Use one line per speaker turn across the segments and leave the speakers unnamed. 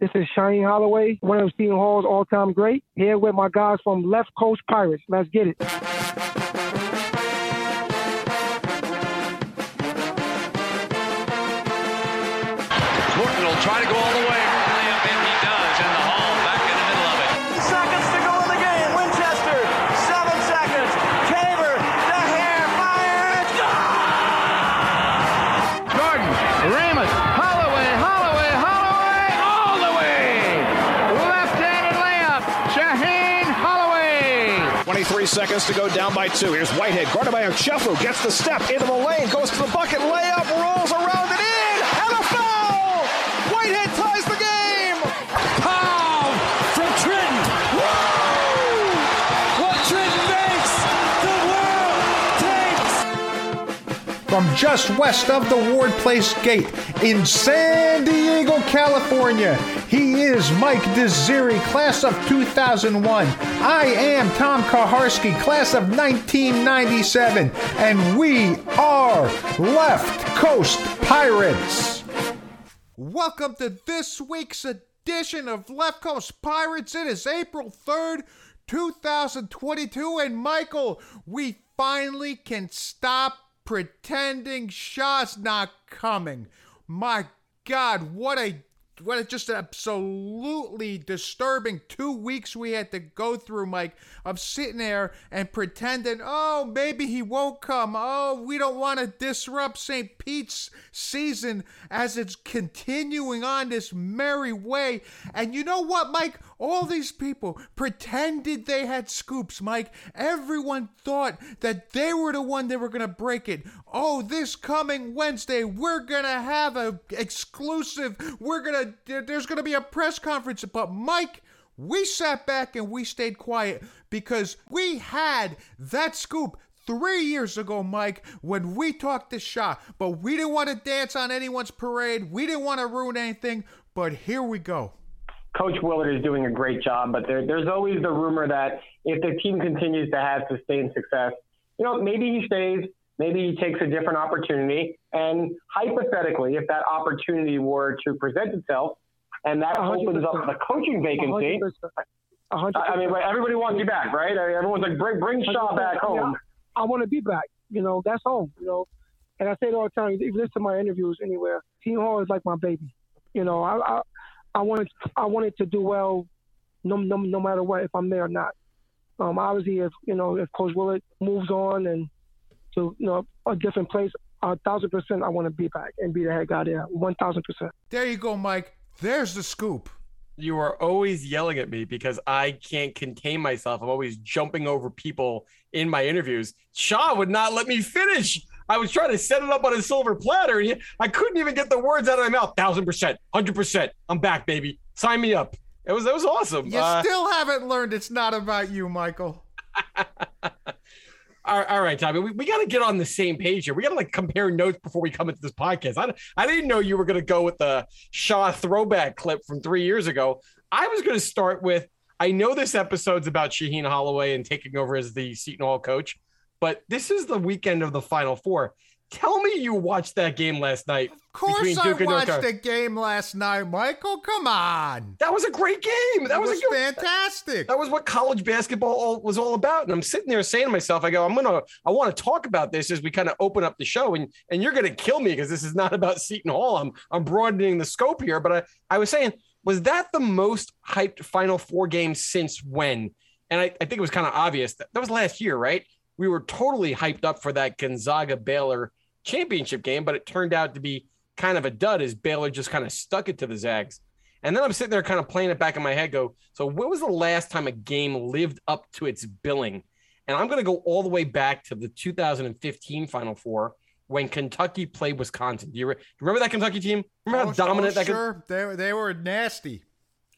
This is Shaheen Holloway, one of Seton Hall's all-time great, here with my guys from Left Coast Pirates. Let's get it.
Morton will try to go
seconds to go
down by two. Here's Whitehead, guarded by Ochefu, gets the step into the lane, goes to the bucket, layup, rolls around and in, and a foul! Whitehead ties the game!
Pow from Trenton. Woo! What Trenton makes, the world takes.
From just west of the Ward Place Gate in San Diego, California, he is Mike Desiri, class of 2001. I am Tom Kaharski, class of 1997, and we are Left Coast Pirates. Welcome to this week's edition of Left Coast Pirates. It is April 3rd, 2022, and Michael, we finally can stop pretending Shah's not coming. My God, what a what a just absolutely disturbing two weeks we had to go through, Mike, of sitting there and pretending, oh, maybe he won't come. Oh, we don't want to disrupt St. Pete's season as it's continuing on this merry way. And you know what, Mike? All these people pretended they had scoops, Mike. Everyone thought that they were the one that were going to break it. Oh, this coming Wednesday, we're going to have a exclusive. We're going to there's going to be a press conference, but Mike, we sat back and we stayed quiet because we had that scoop three years ago, Mike, when we talked to Shah, but we didn't want to dance on anyone's parade. We didn't want to ruin anything, but here we go.
Coach Willard is doing a great job, but there, there's always the rumor that if the team continues to have sustained success, you know, maybe he stays, maybe he takes a different opportunity. And hypothetically, if that opportunity were to present itself and that 100%. opens up the coaching vacancy, 100%. 100%. I mean, everybody wants you back, right? Everyone's like, bring, bring Shah back home.
I, I want to be back. You know, that's home, you know. And I say it all the time. If you listen to my interviews anywhere, Team Hall is like my baby. You know, I, I I wanted I wanted to do well, no no no matter what, if I'm there or not. Um, obviously, if you know if Coach Willard moves on and to you know a different place, a thousand percent I want to be back and be the head guy there, one thousand percent.
There you go, Mike. There's the scoop.
You are always yelling at me because I can't contain myself. I'm always jumping over people in my interviews. Shah would not let me finish. I was trying to set it up on a silver platter, and I couldn't even get the words out of my mouth. Thousand percent, hundred percent. I'm back, baby. Sign me up. It was it was awesome.
You uh, still haven't learned it's not about you, Michael.
all, all right, Tommy. We, we got to get on the same page here. We got to like compare notes before we come into this podcast. I, I didn't know you were going to go with the Shah throwback clip from three years ago. I was going to start with. I know this episode's about Shaheen Holloway and taking over as the Seton Hall coach but this is the weekend of the Final Four. Tell me you watched that game last night.
Of course, I watched the game last night, Michael. Come on,
that was a great game. That was,
was
a,
fantastic.
That was what college basketball all, was all about. And I'm sitting there saying to myself, I go, I'm gonna, I want to talk about this as we kind of open up the show, and and you're gonna kill me because this is not about Seton Hall. I'm I'm broadening the scope here, but I I was saying, was that the most hyped Final Four game since when? And I, I think it was kind of obvious that that was last year, right? we were totally hyped up for that Gonzaga Baylor championship game, but it turned out to be kind of a dud as Baylor just kind of stuck it to the Zags. And then I'm sitting there kind of playing it back in my head, go, so when was the last time a game lived up to its billing? And I'm going to go all the way back to the 2015 Final Four when Kentucky played Wisconsin. Do you, re- remember that Kentucky team? Remember
oh,
how dominant
oh,
that?
Sure, they, they were nasty.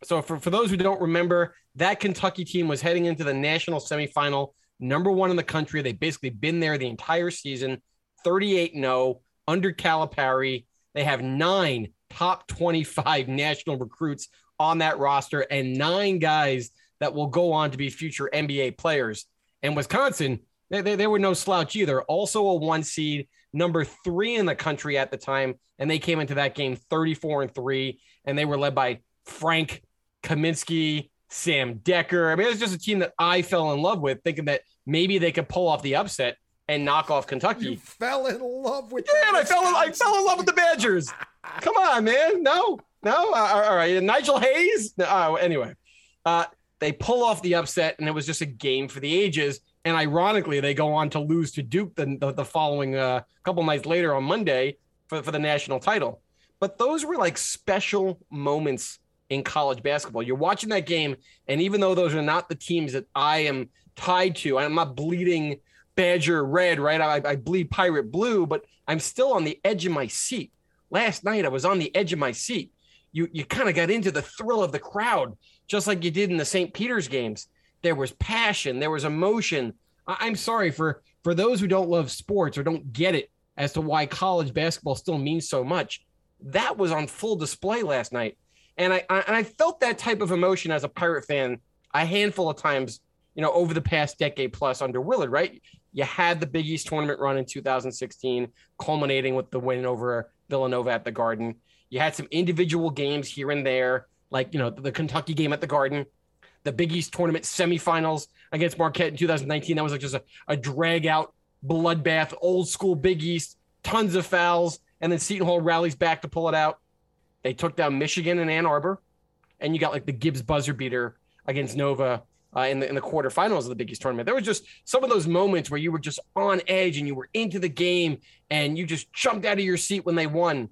So for, for those who don't remember, that Kentucky team was heading into the national semifinal number one in the country. They've basically been there the entire season, 38 0 under Calipari. They have nine top 25 national recruits on that roster and nine guys that will go on to be future NBA players. And Wisconsin, they, they, they were no slouch either. Also a one seed, number three in the country at the time. And they came into that game 34 and three, and they were led by Frank Kaminsky, Sam Dekker. I mean, it was just a team that I fell in love with, thinking that maybe they could pull off the upset and knock off Kentucky.
You fell in love with
yeah, and I fell in, I fell in love with the Badgers. Come on, man. No, no. Uh, all right. Nigel Hayes. Uh, anyway, uh, they pull off the upset, and it was just a game for the ages. And ironically, they go on to lose to Duke the, the, the following uh, couple nights later on Monday for, for the national title. But those were like special moments in college basketball. You're watching that game, and even though those are not the teams that I am tied to, I'm not bleeding Badger red, right? I, I bleed pirate blue, but I'm still on the edge of my seat. Last night, I was on the edge of my seat. You you kind of got into the thrill of the crowd, just like you did in the St. Peter's games. There was passion, there was emotion. I, I'm sorry for for those who don't love sports or don't get it as to why college basketball still means so much. That was on full display last night, and I, I and I felt that type of emotion as a Pirate fan a handful of times, you know, over the past decade plus under Willard. Right? You had the Big East tournament run in 2016, culminating with the win over Villanova at the Garden. You had some individual games here and there, like you know the Kentucky game at the Garden, the Big East tournament semifinals against Marquette in 2019. That was like just a, a drag out bloodbath, old school Big East, tons of fouls, and then Seton Hall rallies back to pull it out. They took down Michigan and Ann Arbor, and you got like the Gibbs buzzer beater against Nova uh, in the in the quarterfinals of the Big East tournament. There was just some of those moments where you were just on edge and you were into the game and you just jumped out of your seat when they won.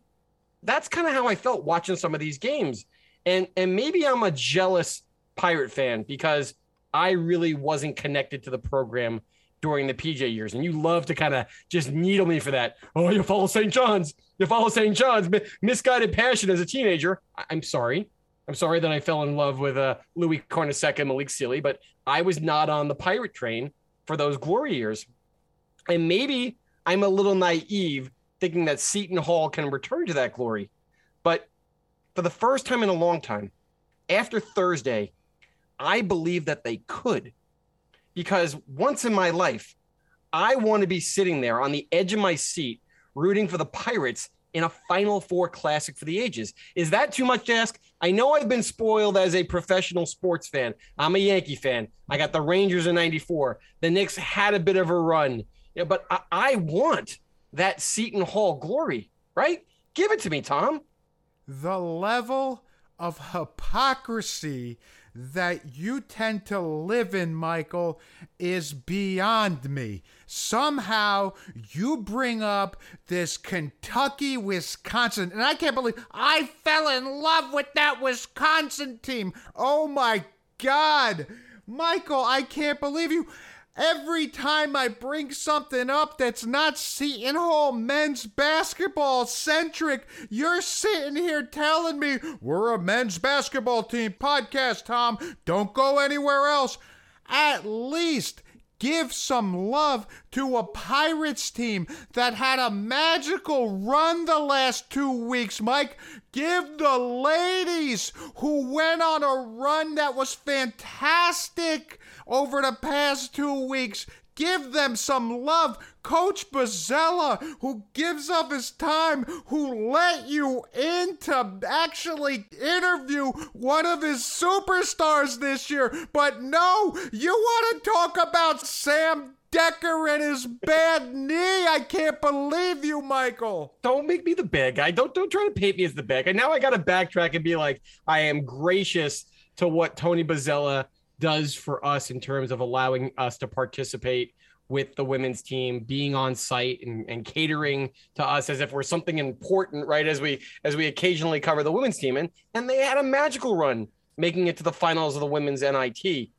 That's kind of how I felt watching some of these games. And and maybe I'm a jealous Pirate fan because I really wasn't connected to the program during the PJ years. And you love to kind of just needle me for that. Oh, you follow St. John's. You follow St. John's. Misguided passion as a teenager. I- I'm sorry. I'm sorry that I fell in love with uh, Louis Carnesecca and Malik Sealy, but I was not on the pirate train for those glory years. And maybe I'm a little naive thinking that Seton Hall can return to that glory. But for the first time in a long time, after Thursday, I believe that they could. Because once in my life, I want to be sitting there on the edge of my seat rooting for the Pirates in a Final Four classic for the ages. Is that too much to ask? I know I've been spoiled as a professional sports fan. I'm a Yankee fan. I got the Rangers in 94. The Knicks had a bit of a run, yeah, but I, I want that Seton Hall glory, right? Give it to me, Tom.
The level of hypocrisy that you tend to live in, Michael, is beyond me. Somehow you bring up this Kentucky Wisconsin, and I can't believe I fell in love with that Wisconsin team. Oh my God. Michael, I can't believe you. Every time I bring something up that's not Seton Hall men's basketball centric, you're sitting here telling me we're a men's basketball team podcast, Tom. Don't go anywhere else. At least give some love to a Pirates team that had a magical run the last two weeks, Mike. Give the ladies who went on a run that was fantastic over the past two weeks. Give them some love. Coach Bozzella, who gives up his time, who let you in to actually interview one of his superstars this year. But no, you want to talk about Sam Dekker and his bad knee. I can't believe you, Michael.
Don't make me the bad guy. Don't don't try to paint me as the bad guy. Now I got to backtrack and be like, I am gracious to what Tony Bozzella does for us in terms of allowing us to participate with the women's team being on site and, and catering to us as if we're something important right as we as we occasionally cover the women's team and and they had a magical run making it to the finals of the women's NIT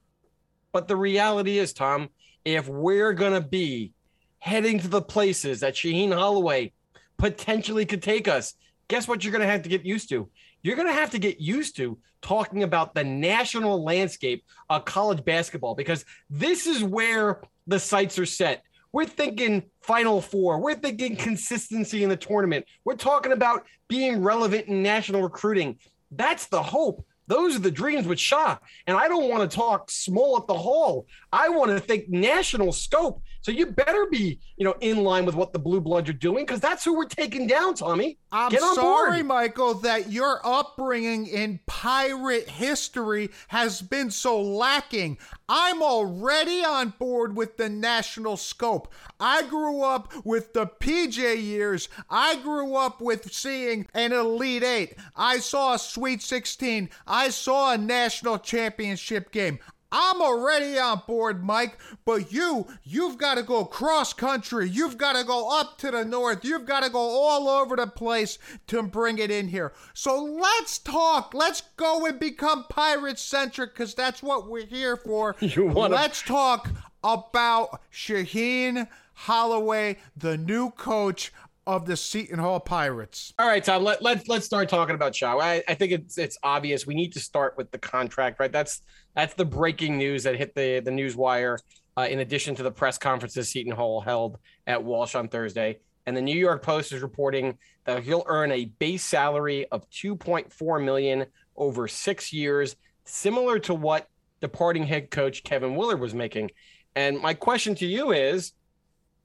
but the reality is Tom if we're going to be heading to the places that Shaheen Holloway potentially could take us guess what you're going to have to get used to you're going to have to get used to talking about the national landscape of college basketball because this is where the sights are set. We're thinking Final Four. We're thinking consistency in the tournament. We're talking about being relevant in national recruiting. That's the hope Those are the dreams with Shah. And I don't want to talk small at the hall. I want to think national scope. So you better be, you know, in line with what the Blue Bloods are doing because that's who we're taking down, Tommy.
I'm
Get on
sorry,
board.
Michael, that your upbringing in pirate history has been so lacking. I'm already on board with the national scope. I grew up with the PJ years. I grew up with seeing an Elite Eight. I saw a Sweet 16. I saw a national championship game. I'm already on board, Mike, but you, you've got to go cross country. You've got to go up to the north. You've got to go all over the place to bring it in here. So let's talk. Let's go and become pirate centric because that's what we're here for.
You wanna-
Let's talk about Shaheen Holloway, the new coach of the Seton Hall Pirates.
All right, Tom. Let, let's let's start talking about Shah. I, I think it's it's obvious. We need to start with the contract, right? That's that's the breaking news that hit the the news wire. Uh, in addition to the press conferences Seton Hall held at Walsh on Thursday, and the New York Post is reporting that he'll earn a base salary of 2.4 million over six years, similar to what departing head coach Kevin Willard was making. And my question to you is,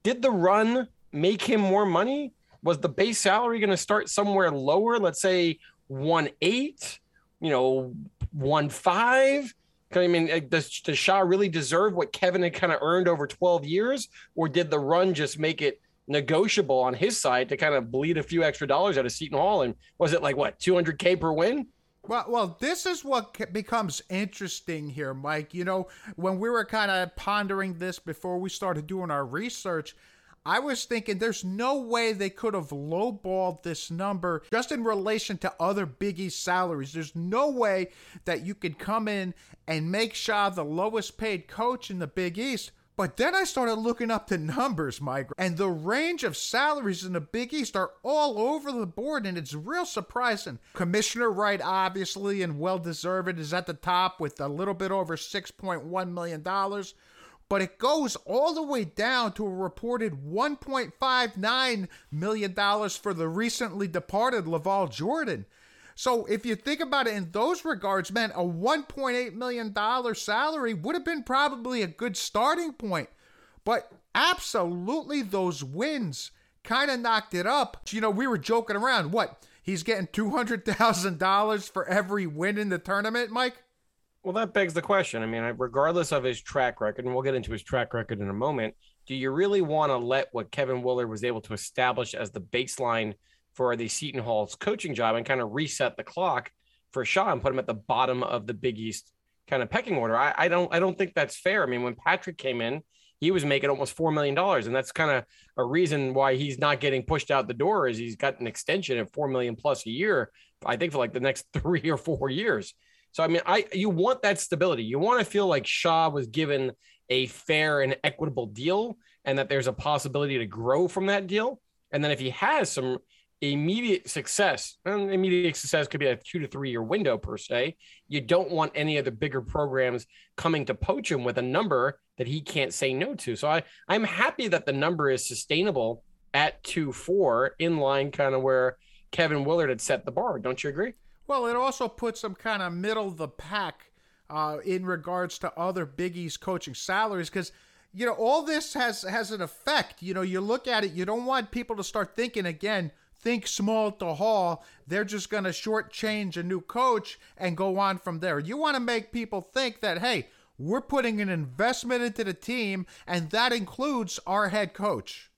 did the run make him more money? Was the base salary going to start somewhere lower? Let's say one eight, you know, one five. I mean, does, does Shah really deserve what Kevin had kind of earned over 12 years? Or did the run just make it negotiable on his side to kind of bleed a few extra dollars out of Seton Hall? And was it like what, 200K per win?
Well, well, this is what becomes interesting here, Mike. You know, when we were kind of pondering this before we started doing our research, I was thinking there's no way they could have lowballed this number just in relation to other Big East salaries. There's no way that you could come in and make Shah the lowest paid coach in the Big East. But then I started looking up the numbers, Mike, and the range of salaries in the Big East are all over the board, and it's real surprising. Commissioner Wright, obviously, and well deserved, is at the top with a little bit over $6.1 million but it goes all the way down to a reported $1.59 million for the recently departed LaVall Jordan. So if you think about it in those regards, man, a $1.8 million salary would have been probably a good starting point. But absolutely, those wins kind of knocked it up. You know, we were joking around. What? He's getting $200,000 for every win in the tournament, Mike?
Well, that begs the question. I mean, regardless of his track record, and we'll get into his track record in a moment, do you really want to let what Kevin Willard was able to establish as the baseline for the Seton Hall's coaching job and kind of reset the clock for Shah and put him at the bottom of the Big East kind of pecking order? I, I don't I don't think that's fair. I mean, when Patrick came in, he was making almost four million dollars, and that's kind of a reason why he's not getting pushed out the door. Is he's got an extension of four million plus a year? I think for like the next three or four years. So I mean, I you want that stability. You want to feel like Shah was given a fair and equitable deal, and that there's a possibility to grow from that deal. And then if he has some immediate success, and immediate success could be a two to three year window per se. You don't want any of the bigger programs coming to poach him with a number that he can't say no to. So I I'm happy that the number is sustainable at two four in line, kind of where Kevin Willard had set the bar. Don't you agree?
Well, it also puts them kind of middle of the pack uh, in regards to other Big East coaching salaries because you know all this has has an effect. You know, you look at it, you don't want people to start thinking again. Think small to Hall. They're just going to shortchange a new coach and go on from there. You want to make people think that hey, we're putting an investment into the team, and that includes our head coach.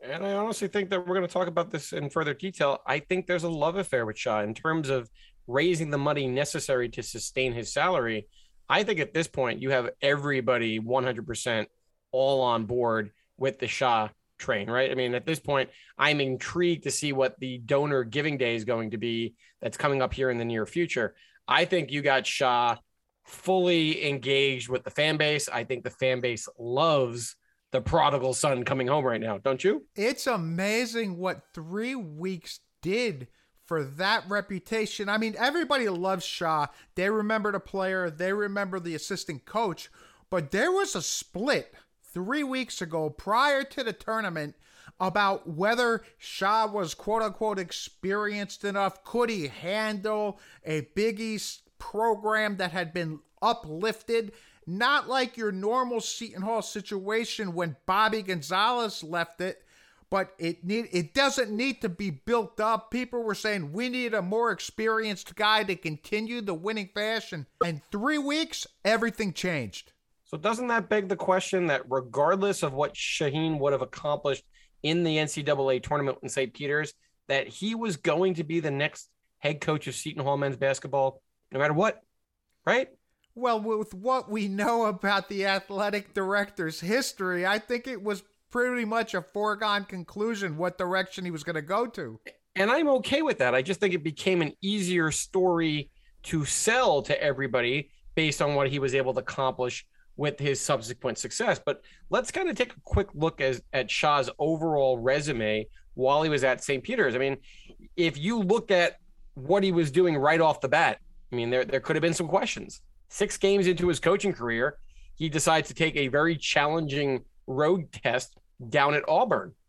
And I honestly think that we're going to talk about this in further detail. I think there's a love affair with Shah in terms of raising the money necessary to sustain his salary. I think at this point, you have everybody 100% all on board with the Shah train, right? I mean, at this point, I'm intrigued to see what the donor giving day is going to be that's coming up here in the near future. I think you got Shah fully engaged with the fan base. I think the fan base loves the prodigal son coming home right now, don't you?
It's amazing what three weeks did for that reputation. I mean, everybody loves Shah. They remember the player, they remember the assistant coach, but there was a split three weeks ago prior to the tournament about whether Shah was quote unquote experienced enough. Could he handle a Big East program that had been uplifted, not like your normal Seton Hall situation when Bobby Gonzalez left it. But it need it doesn't need to be built up. People were saying we need a more experienced guy to continue the winning fashion. And three weeks, everything changed.
So doesn't that beg the question that regardless of what Shaheen would have accomplished in the NCAA tournament in St. Peter's, that he was going to be the next head coach of Seton Hall men's basketball, no matter what, right?
Well, with what we know about the athletic director's history, I think it was pretty much a foregone conclusion what direction he was going to go to.
And I'm okay with that. I just think it became an easier story to sell to everybody based on what he was able to accomplish with his subsequent success. But let's kind of take a quick look as, at Shah's overall resume while he was at St. Peter's. I mean, if you look at what he was doing right off the bat, I mean, there, there could have been some questions. Six games into his coaching career, he decides to take a very challenging road test down at Auburn.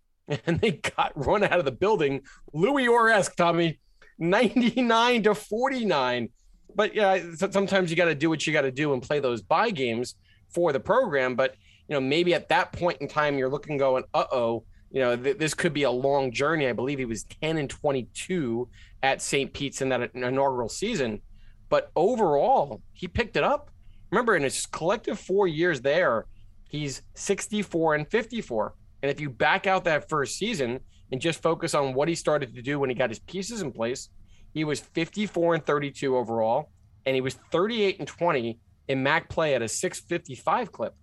And they got run out of the building, Louis Orr-esque, Tommy, 99 to 49. But yeah, sometimes you got to do what you got to do and play those buy games for the program. But, you know, maybe at that point in time, you're looking going, uh oh, you know, th- this could be a long journey. I believe he was 10 and 22 at St. Pete's in that inaugural season. But overall, he picked it up. Remember, in his collective four years there, he's 64 and 54. And if you back out that first season and just focus on what he started to do when he got his pieces in place, he was 54 and 32 overall, and he was 38 and 20 in MAAC play at a 655 clip.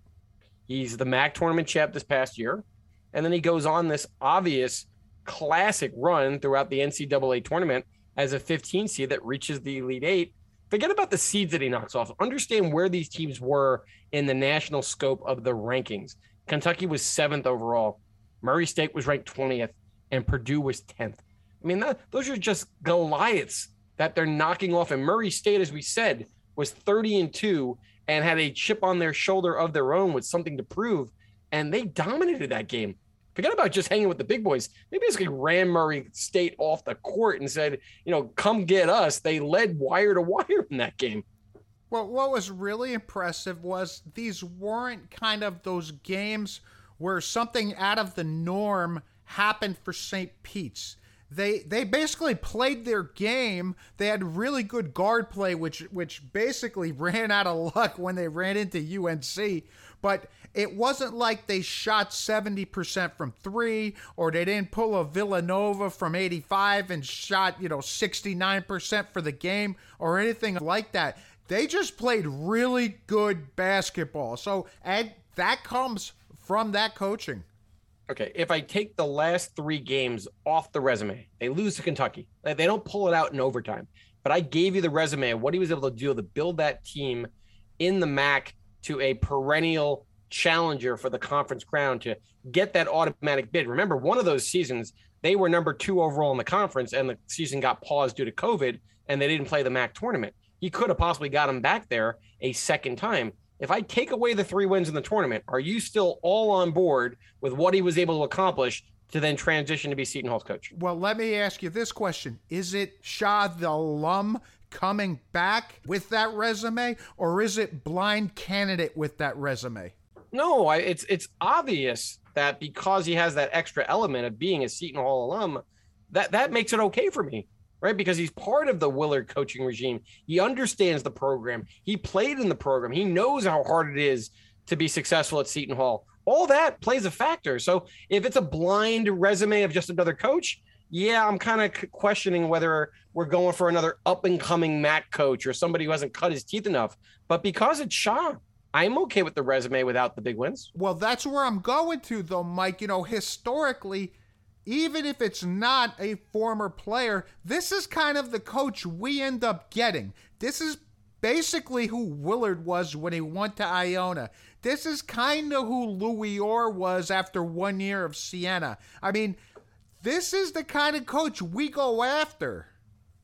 He's the MAAC tournament champ this past year. And then he goes on this obvious classic run throughout the NCAA tournament as a 15 seed that reaches the Elite Eight. Forget about the seeds that he knocks off. Understand where these teams were in the national scope of the rankings. Kentucky was seventh overall. Murray State was ranked 20th, and Purdue was 10th. I mean, that, those are just Goliaths that they're knocking off. And Murray State, as we said, was 30 and 2 and had a chip on their shoulder of their own with something to prove. And they dominated that game. Forget about just hanging with the big boys. They basically ran Murray State off the court and said, you know, come get us. They led wire to wire in that game.
Well, what was really impressive was these weren't kind of those games where something out of the norm happened for St. Pete's. They they basically played their game. They had really good guard play, which which basically ran out of luck when they ran into UNC. But it wasn't like they shot 70% from three or they didn't pull a Villanova from 85 and shot, you know, 69% for the game or anything like that. They just played really good basketball. So, and that comes from that coaching.
Okay, if I take the last three games off the resume, they lose to Kentucky. They don't pull it out in overtime. But I gave you the resume of what he was able to do to build that team in the MAAC to a perennial challenger for the conference crown to get that automatic bid. Remember, one of those seasons, they were number two overall in the conference, and the season got paused due to COVID, and they didn't play the MAAC tournament he could have possibly got him back there a second time. If I take away the three wins in the tournament, are you still all on board with what he was able to accomplish to then transition to be Seton Hall's coach?
Well, let me ask you this question Is it Shah the alum coming back with that resume, or is it blind candidate with that resume?
No, I, it's it's obvious that because he has that extra element of being a Seton Hall alum, that that makes it okay for me right? Because he's part of the Willard coaching regime. He understands the program. He played in the program. He knows how hard it is to be successful at Seton Hall. All that plays a factor. So if it's a blind resume of just another coach, yeah, I'm kind of questioning whether we're going for another up and coming MAAC coach or somebody who hasn't cut his teeth enough. But because it's Shah, I'm okay with the resume without the big wins.
Well, that's where I'm going to, though, Mike. You know, historically, even if it's not a former player, this is kind of the coach we end up getting. This is basically who Willard was when he went to Iona. This is kind of who Louis Orr was after one year of Siena. I mean, this is the kind of coach we go after.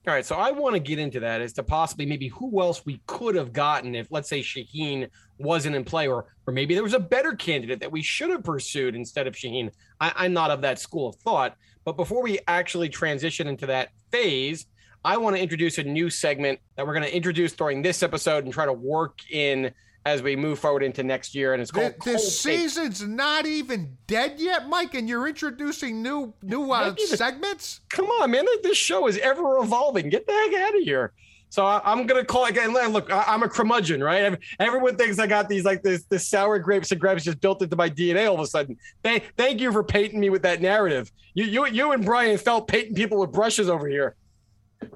All right, so I want to get into that as to possibly maybe who else we could have gotten if, let's say, Shaheen wasn't in play, or or maybe there was a better candidate that we should have pursued instead of Shaheen. I, I'm not of that school of thought. But before we actually transition into that phase, I want to introduce a new segment that we're going to introduce during this episode and try to work in as we move forward into next year. And it's called
The, the season's not even dead yet, Mike, and you're introducing new new uh, segments.
Come on, man! This show is ever evolving. Get the heck out of here. So I, am gonna call again. Look, I, am a curmudgeon, right? Everyone thinks I got these like this this sour grapes and grapes just built into my DNA all of a sudden. Thank thank you for painting me with that narrative. You you you and Brian felt painting people with brushes over here.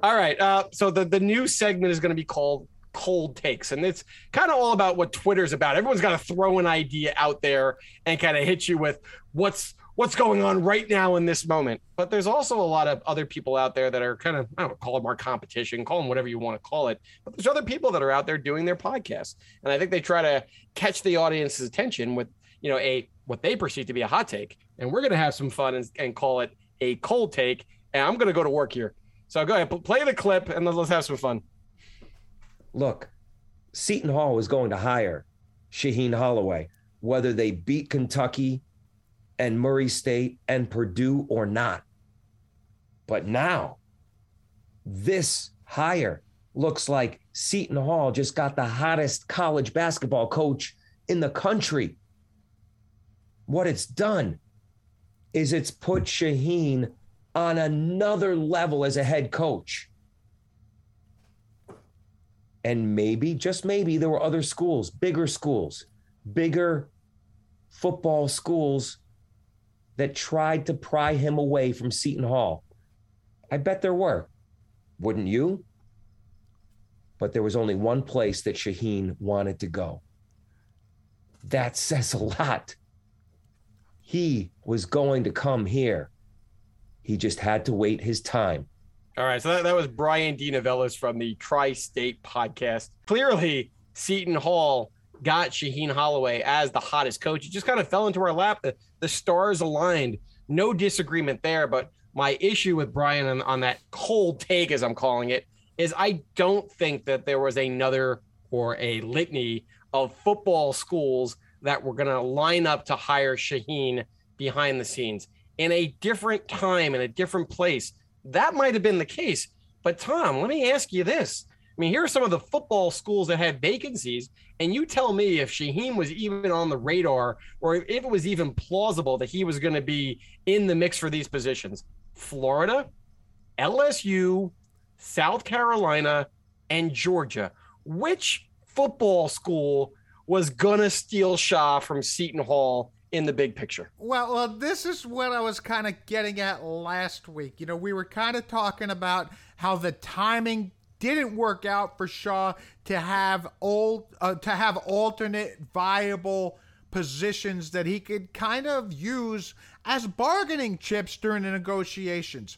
All right. Uh, so the the new segment is going to be called cold takes. And it's kind of all about what Twitter's about. Everyone's got to throw an idea out there and kind of hit you with what's what's going on right now in this moment. But there's also a lot of other people out there that are kind of, I don't know, call them our competition, call them whatever you want to call it. But there's other people that are out there doing their podcasts. And I think they try to catch the audience's attention with, you know, a what they perceive to be a hot take. And we're going to have some fun and, and call it a cold take. And I'm going to go to work here. So go ahead, play the clip and let's have some fun
look, Seton Hall was going to hire Shaheen Holloway, whether they beat Kentucky and Murray State and Purdue or not. But now, this hire looks like Seton Hall just got the hottest college basketball coach in the country. What it's done is it's put Shaheen on another level as a head coach. And maybe, just maybe, there were other schools, bigger schools, bigger football schools that tried to pry him away from Seton Hall. I bet there were. Wouldn't you? But there was only one place that Shaheen wanted to go. That says a lot. He was going to come here. He just had to wait his time.
All right, so that, that was Brian D. From the Tri State podcast. Clearly, Seton Hall got Shaheen Holloway as the hottest coach. It just kind of fell into our lap. The, the stars aligned. No disagreement there. But my issue with Brian on, on that cold take, as I'm calling it, is I don't think that there was another or a litany of football schools that were going to line up to hire Shaheen behind the scenes in a different time, in a different place that might have been the case. But Tom, let me ask you this. I mean, here are some of the football schools that had vacancies, and you tell me if Shaheen was even on the radar or if it was even plausible that he was going to be in the mix for these positions. Florida, LSU, South Carolina, and Georgia. Which football school was going to steal Shah from Seton Hall in the big picture.
Well, well, this is what I was kind of getting at last week. You know, we were kind of talking about how the timing didn't work out for Shah to have old uh, to have alternate viable positions that he could kind of use as bargaining chips during the negotiations.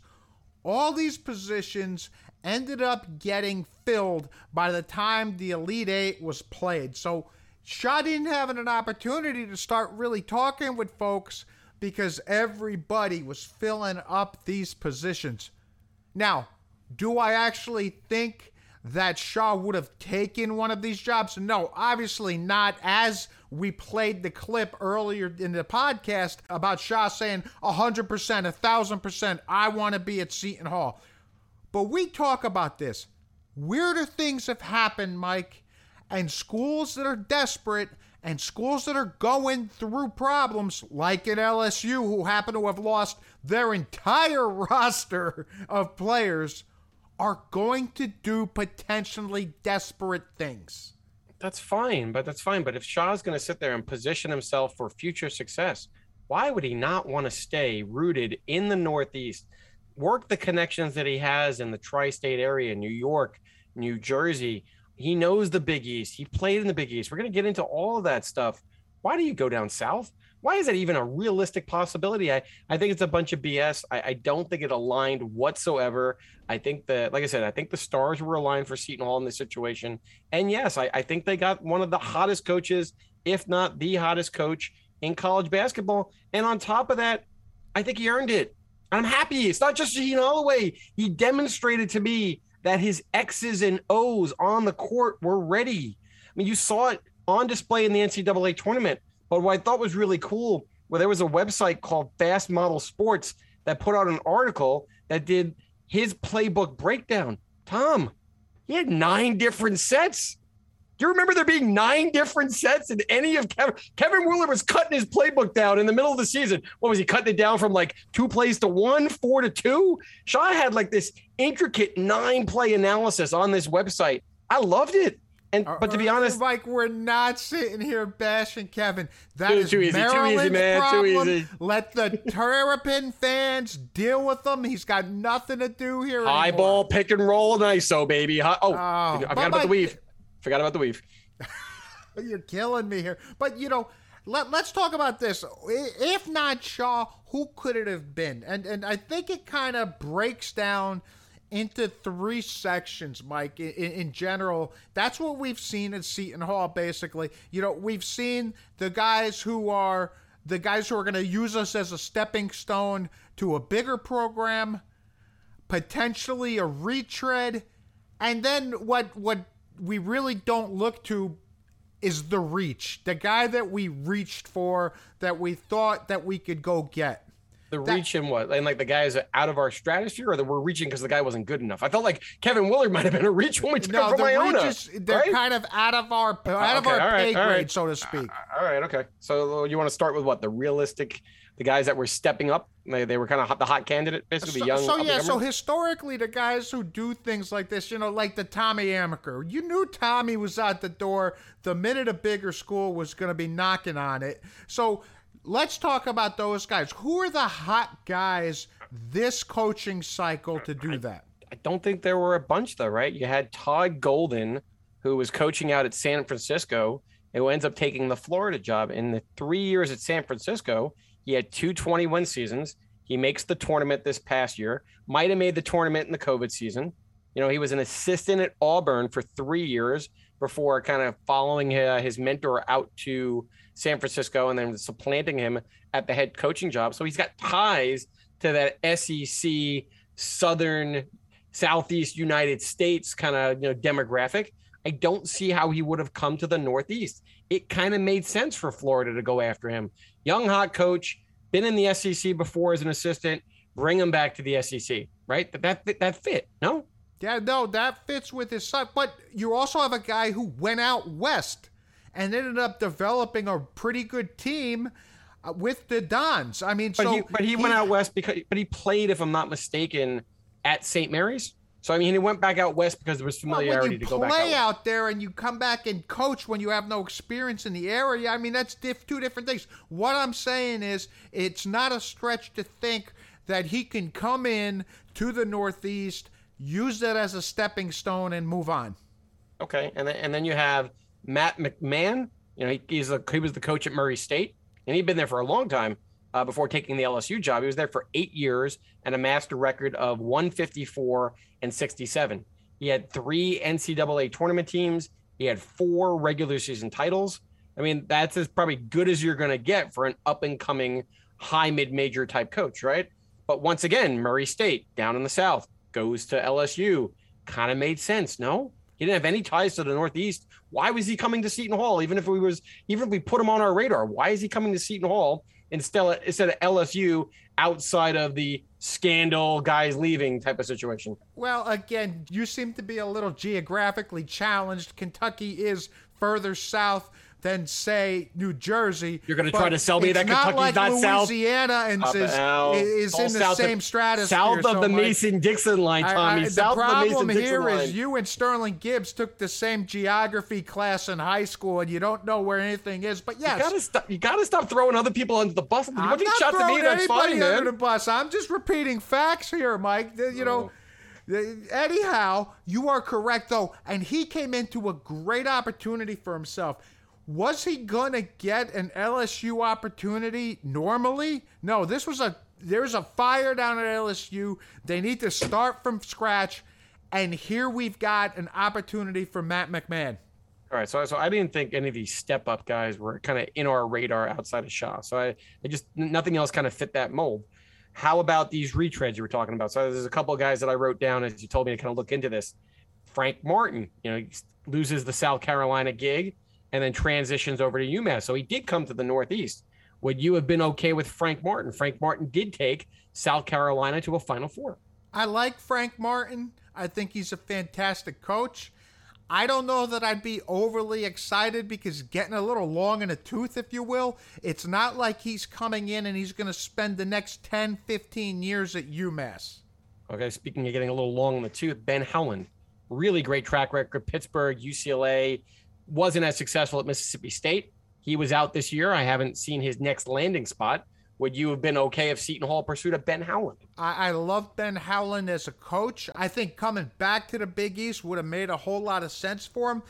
All these positions ended up getting filled by the time the Elite 8 was played. So Shah didn't have an opportunity to start really talking with folks because everybody was filling up these positions. Now, do I actually think that Shah would have taken one of these jobs? No, obviously not. As we played the clip earlier in the podcast about Shah saying 100%, 1000%, I want to be at Seton Hall. But we talk about this. Weirder things have happened, Mike, and schools that are desperate and schools that are going through problems, like at LSU, who happen to have lost their entire roster of players, are going to do potentially desperate things.
That's fine, but that's fine. But if Shah's going to sit there and position himself for future success, why would he not want to stay rooted in the Northeast, work the connections that he has in the tri state area, New York, New Jersey? He knows the Big East. He played in the Big East. We're going to get into all of that stuff. Why do you go down south? Why is that even a realistic possibility? I, I think it's a bunch of BS. I, I don't think it aligned whatsoever. I think that, like I said, I think the stars were aligned for Seton Hall in this situation. And yes, I, I think they got one of the hottest coaches, if not the hottest coach in college basketball. And on top of that, I think he earned it. I'm happy. It's not just Shaheen Holloway. He demonstrated to me that his X's and O's on the court were ready. I mean, you saw it on display in the NCAA tournament. But what I thought was really cool, where there was a website called Fast Model Sports that put out an article that did his playbook breakdown. Tom, he had nine different sets. Do you remember there being nine different sets in any of Kevin? Kevin Willard was cutting his playbook down in the middle of the season. What was he cutting it down from like two plays to one, four to two? Shah had like this intricate nine play analysis on this website. I loved it. And but to be honest,
Mike, we're not sitting here bashing Kevin. That is
too easy, too easy,
Maryland's
man, too easy.
Let the Terrapin fans deal with them. He's got nothing to do here.
high
anymore.
ball, pick and roll, and ISO, baby. Oh, oh, I
but
forgot about the weave. Forgot about the weave.
You're killing me here. But you know, let, let's talk about this. If not Shah, who could it have been? And and I think it kind of breaks down into three sections, Mike. In, in general, that's what we've seen at Seton Hall. Basically, you know, we've seen the guys who are the guys who are going to use us as a stepping stone to a bigger program, potentially a retread, and then what what we really don't look to is the reach. The guy that we reached for, that we thought that we could go get.
The reach and what? And like the guys out of our stratosphere, or that we're reaching because the guy wasn't good enough. I felt like Kevin Willard might have been a reach when we took
No,
him from Iona.
they're
right?
kind of out of our out of
Okay,
our
all right,
pay grade,
right.
so to speak.
Uh, all right, okay. So you want to start with what the realistic, the guys that were stepping up. They, they were kind of hot, the hot candidate, basically
So,
young.
so yeah, so historically, the guys who do things like this, you know, like the Tommy Amaker, you knew Tommy was out the door the minute a bigger school was going to be knocking on it. So let's talk about those guys. Who are the hot guys this coaching cycle to do that?
I don't think there were a bunch though, right? You had Todd Golden, who was coaching out at San Francisco, who ends up taking the Florida job. In the three years at San Francisco, he had two 21 seasons. He makes the tournament this past year. Might have made the tournament in the COVID season. You know, he was an assistant at Auburn for three years before kind of following uh, his mentor out to San Francisco and then supplanting him at the head coaching job. So he's got ties to that SEC Southern Southeast United States kind of you know demographic. I don't see how he would have come to the Northeast. It kind of made sense for Florida to go after him. Young hot coach, been in the SEC before as an assistant, bring him back to the SEC, right? That that that fit, no?
Yeah, no, that fits with his son. But you also have a guy who went out west and ended up developing a pretty good team uh, with the Dons. I mean,
But
so
he but he, went out west because but he played, if I'm not mistaken, at St. Mary's. So I mean, he went back out west because there was
Well,
familiarity
you
to go back
play
out.
out there and you come back and coach when you have no experience in the area, I mean that's diff- two different things. What I'm saying is, it's not a stretch to think that he can come in to the Northeast, use that as a stepping stone, and move on.
Okay, and then and then you have Matt McMahon. You know, he, he's a, he was the coach at Murray State, and he'd been there for a long time uh, before taking the LSU job. He was there for eight years and amassed a record of 154 and 67. He had three NCAA tournament teams. He had four regular season titles. I mean, that's as probably good as you're going to get for an up and coming high mid major type coach, right? But once again, Murray State down in the South goes to LSU. Kind of made sense, no? He didn't have any ties to the Northeast. Why was he coming to Seton Hall? Even if we was, even if we put him on our radar, why is he coming to Seton Hall instead of, instead of LSU outside of the scandal guys leaving type of situation?
Well, again, you seem to be a little geographically challenged. Kentucky is further south than, say, New Jersey.
You're gonna try to sell me
it's
that
not
Kentucky's
like
not south?
Louisiana and
Up
is,
out.
is in the
south of-
same stratosphere.
south of
so,
the
like,
Mason-Dixon line, Tommy.
I-
South
the
of the
problem
Mason-Dixon
here is you and Sterling Gibbs took the same geography class in high school, and you don't know where anything is. But yes,
You gotta stop. Gotta stop throwing other people under the bus. You
I'm not
shots at
throwing
me? That's
anybody
fine,
under
man.
the bus. I'm just repeating facts here, Mike. You know, oh. the- anyhow, you are correct though, and he came into a great opportunity for himself. Was he gonna get an LSU opportunity normally? No, this was a there's a fire down at LSU. They need to start from scratch, and here we've got an opportunity for Matt McMahon.
All right, so so I didn't think any of these step up guys were kind of in our radar outside of Shah. So I, I just nothing else kind of fit that mold. How about these retreads you were talking about? So there's a couple of guys that I wrote down as you told me to kind of look into this. Frank Martin, you know, loses the South Carolina gig and then transitions over to UMass. So he did come to the Northeast. Would you have been okay with Frank Martin? Frank Martin did take South Carolina to a Final Four.
I like Frank Martin. I think he's a fantastic coach. I don't know that I'd be overly excited because getting a little long in the tooth, if you will. It's not like he's coming in and he's going to spend the next 10, 15 years at UMass.
Okay, speaking of getting a little long in the tooth, Ben Howland, really great track record. Pittsburgh, UCLA, wasn't as successful at Mississippi State. He was out this year. I haven't seen his next landing spot. Would you have been okay if Seton Hall pursued a Ben Howland?
I, I love Ben Howland as a coach. I think coming back to the Big East would have made a whole lot of sense for him.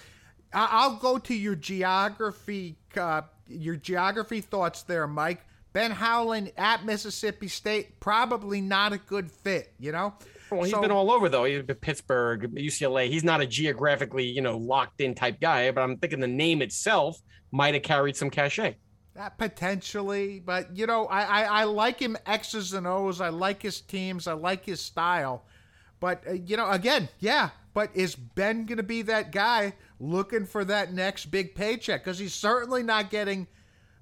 I, I'll go to your geography, uh, your geography thoughts there, Mike. Ben Howland at Mississippi State, probably not a good fit, you know?
Well, he's so, been all over though. He's been Pittsburgh, UCLA. He's not a geographically, you know, locked in type guy, but I'm thinking the name itself might have carried some cachet.
That potentially, but you know, I, I, I like him X's and O's. I like his teams. I like his style. But uh, you know, again, yeah. But is Ben going to be that guy looking for that next big paycheck? Because he's certainly not getting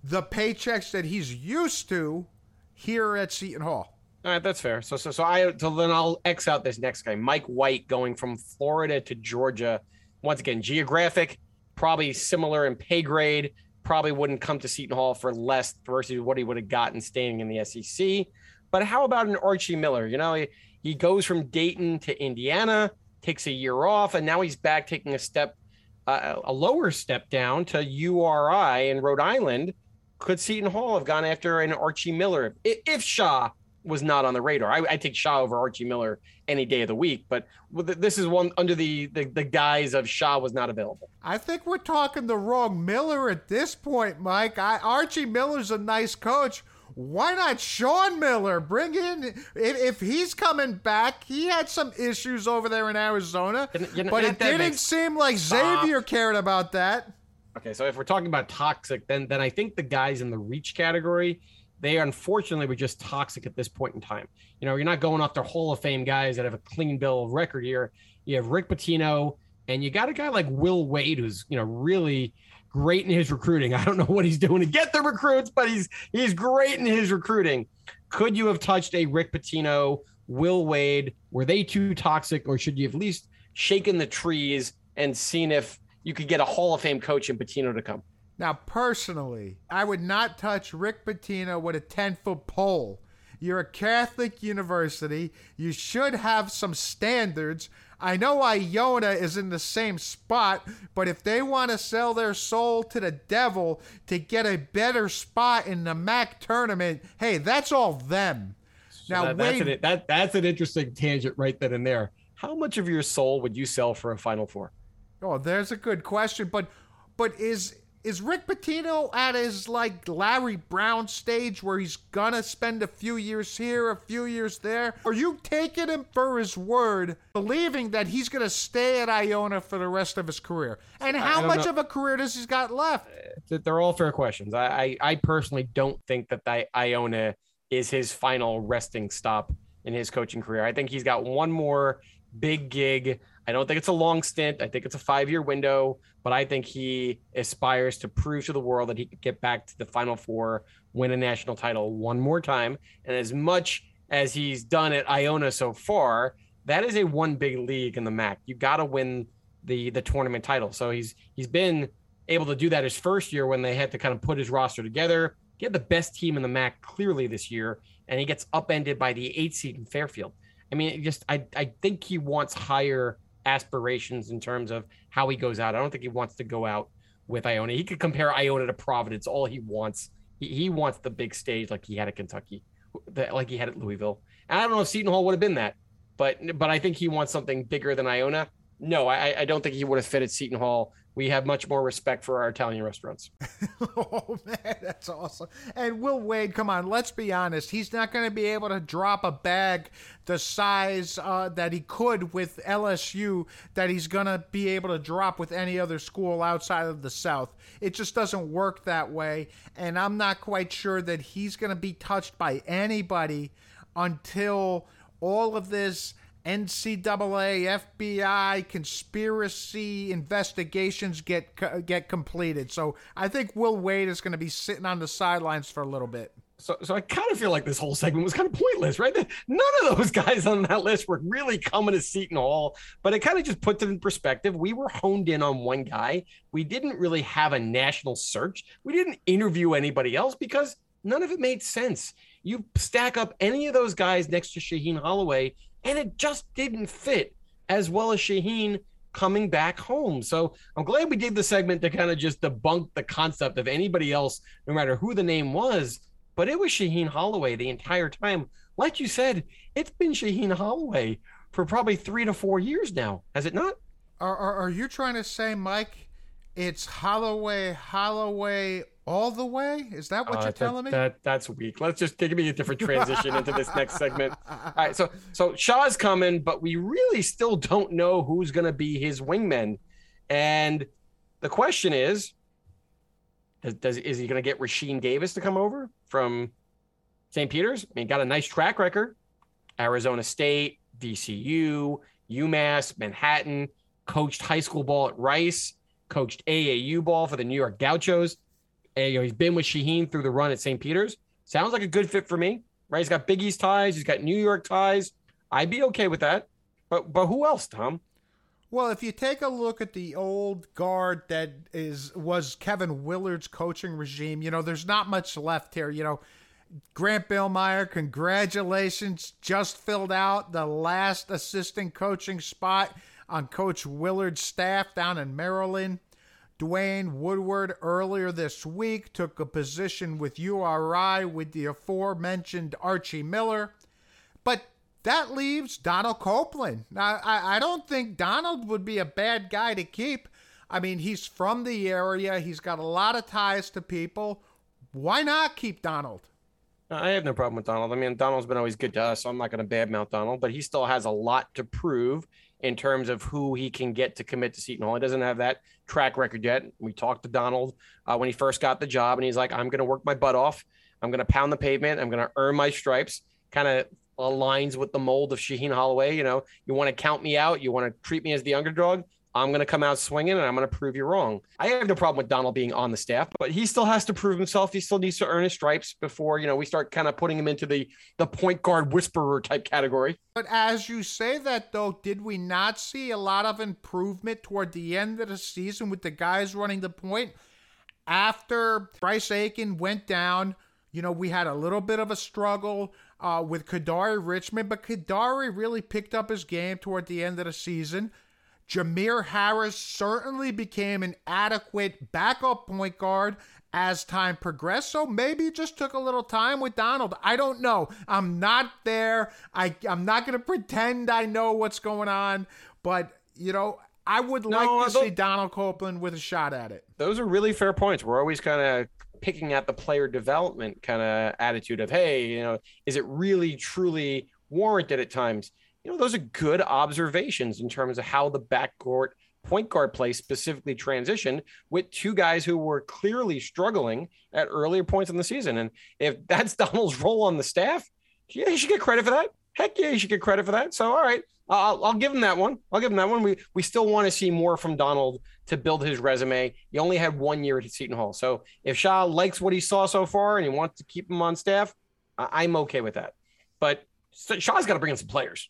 the paychecks that he's used to here at Seton Hall.
All right, that's fair. So, so, so I, so then I'll X out this next guy, Mike White, going from Florida to Georgia. Once again, geographic, probably similar in pay grade. Probably wouldn't come to Seton Hall for less versus what he would have gotten staying in the SEC. But how about an Archie Miller? You know, he, he goes from Dayton to Indiana, takes a year off, and now he's back taking a step, uh, a lower step down to URI in Rhode Island. Could Seton Hall have gone after an Archie Miller if, if Shah was not on the radar. I, I take Shah over Archie Miller any day of the week, but this is one under the, the, the guise of Shah was not available.
I think we're talking the wrong Miller at this point, Mike. I, Archie Miller's a nice coach. Why not Sean Miller? Bring in if, if he's coming back. He had some issues over there in Arizona, you know, but it didn't makes, seem like stop. Xavier cared about that.
Okay, so if we're talking about toxic, then then I think the guys in the reach category they unfortunately were just toxic at this point in time. You know, you're not going off their Hall of Fame guys that have a clean bill of record here. You have Rick Pitino, and you got a guy like Will Wade, who's you know really great in his recruiting. I don't know what he's doing to get the recruits, but he's he's great in his recruiting. Could you have touched a Rick Pitino, Will Wade? Were they too toxic, or should you have at least shaken the trees and seen if you could get a Hall of Fame coach in Pitino to come?
Now, personally, I would not touch Rick Pitino with a 10 foot pole. You're a Catholic university. You should have some standards. I know Iona is in the same spot, but if they want to sell their soul to the devil to get a better spot in the MAAC tournament, hey, that's all them.
So now, that, that's, an, that, that's an interesting tangent right then and there. How much of your soul would you sell for a Final Four?
Oh, there's a good question, but but is is Rick Pitino at his like Larry Brown stage where he's gonna spend a few years here, a few years there? Are you taking him for his word, believing that he's gonna stay at Iona for the rest of his career? And how much know. of a career does he's got left?
Uh, they're all fair questions. I, I, I personally don't think that the Iona is his final resting stop in his coaching career. I think he's got one more big gig. I don't think it's a long stint. I think it's a five year window, but I think he aspires to prove to the world that he could get back to the Final Four, win a national title one more time. And as much as he's done at Iona so far, that is a one big league in the MAAC. You got to win the the tournament title. So he's he's been able to do that his first year when they had to kind of put his roster together, get the best team in the MAAC clearly this year, and he gets upended by the eight seed in Fairfield. I mean, just I I think he wants higher aspirations in terms of how he goes out. I don't think he wants to go out with Iona. He could compare Iona to Providence all he wants. He, he wants the big stage like he had at Kentucky, like he had at Louisville. And I don't know if Seton Hall would have been that, but but I think he wants something bigger than Iona. No, I, I don't think he would have fit at Seton Hall we have much more respect for our Italian restaurants.
oh man, that's awesome. And Will Wade, come on, let's be honest. He's not going to be able to drop a bag the size uh, that he could with LSU that he's going to be able to drop with any other school outside of the South. It just doesn't work that way. And I'm not quite sure that he's going to be touched by anybody until all of this NCAA, FBI, conspiracy investigations get get completed. So I think Will Wade is going to be sitting on the sidelines for a little bit.
So, so I kind of feel like this whole segment was kind of pointless, right? None of those guys on that list were really coming to Seton Hall, but it kind of just puts it in perspective. We were honed in on one guy. We didn't really have a national search. We didn't interview anybody else because none of it made sense. You stack up any of those guys next to Shaheen Holloway, and it just didn't fit as well as Shaheen coming back home. So I'm glad we did the segment to kind of just debunk the concept of anybody else, no matter who the name was but it was Shaheen Holloway the entire time. Like you said, it's been Shaheen Holloway for probably three to four years now, has it not?
Are, are, are you trying to say, Mike, it's Holloway, Holloway all the way? Is that what uh, you're
that,
telling me?
That that's weak. Let's just give me a different transition into this next segment. All right, so so Shah's coming, but we really still don't know who's going to be his wingman, and the question is, does, does is he going to get Rasheen Davis to come over from St. Peter's? I mean, got a nice track record. Arizona State, VCU, UMass, Manhattan, coached high school ball at Rice, coached AAU ball for the New York Gauchos. And, you know, he's been with Shaheen through the run at St. Peter's. Sounds like a good fit for me, right? He's got Big East ties, he's got New York ties. I'd be okay with that. But but who else, Tom?
Well, if you take a look at the old guard that is was Kevin Willard's coaching regime, you know, there's not much left here. You know, Grant Billmeier, congratulations, just filled out the last assistant coaching spot on Coach Willard's staff down in Maryland. Duane Woodward earlier this week took a position with URI with the aforementioned Archie Miller. But that leaves Donald Copeland. Now, I, I don't think Donald would be a bad guy to keep. I mean, he's from the area, he's got a lot of ties to people. Why not keep Donald?
I have no problem with Donald. I mean, Donald's been always good to us, so I'm not going to badmouth Donald, but he still has a lot to prove in terms of who he can get to commit to Seton Hall. He doesn't have that track record yet. We talked to Donald uh, when he first got the job, and he's like, I'm going to work my butt off. I'm going to pound the pavement. I'm going to earn my stripes. Kind of aligns with the mold of Shaheen Holloway. You know, you want to count me out, you want to treat me as the underdog. I'm going to come out swinging and I'm going to prove you wrong. I have no problem with Donald being on the staff, but he still has to prove himself. He still needs to earn his stripes before, you know, we start kind of putting him into the the point guard whisperer type category.
But as you say that though, did we not see a lot of improvement toward the end of the season with the guys running the point? After Bryce Aiken went down, you know, we had a little bit of a struggle uh, with Kadary Richmond, but Kadary really picked up his game toward the end of the season. Jamir Harris certainly became an adequate backup point guard as time progressed. So maybe just took a little time with Donald. I don't know. I'm not there. I, I'm not going to pretend I know what's going on. But, you know, I would no, like to see Donald Copeland with a shot at it.
Those are really fair points. We're always kind of picking at the player development kind of attitude of, hey, you know, is it really truly warranted at times? You know, those are good observations in terms of how the backcourt point guard play specifically transitioned with two guys who were clearly struggling at earlier points in the season. And if that's Donald's role on the staff, yeah, he should get credit for that. Heck yeah, he should get credit for that. So, all right, I'll, I'll give him that one. I'll give him that one. We we still want to see more from Donald to build his resume. He only had one year at Seton Hall, so if Shah likes what he saw so far and he wants to keep him on staff, I'm okay with that. But Shah's got to bring in some players,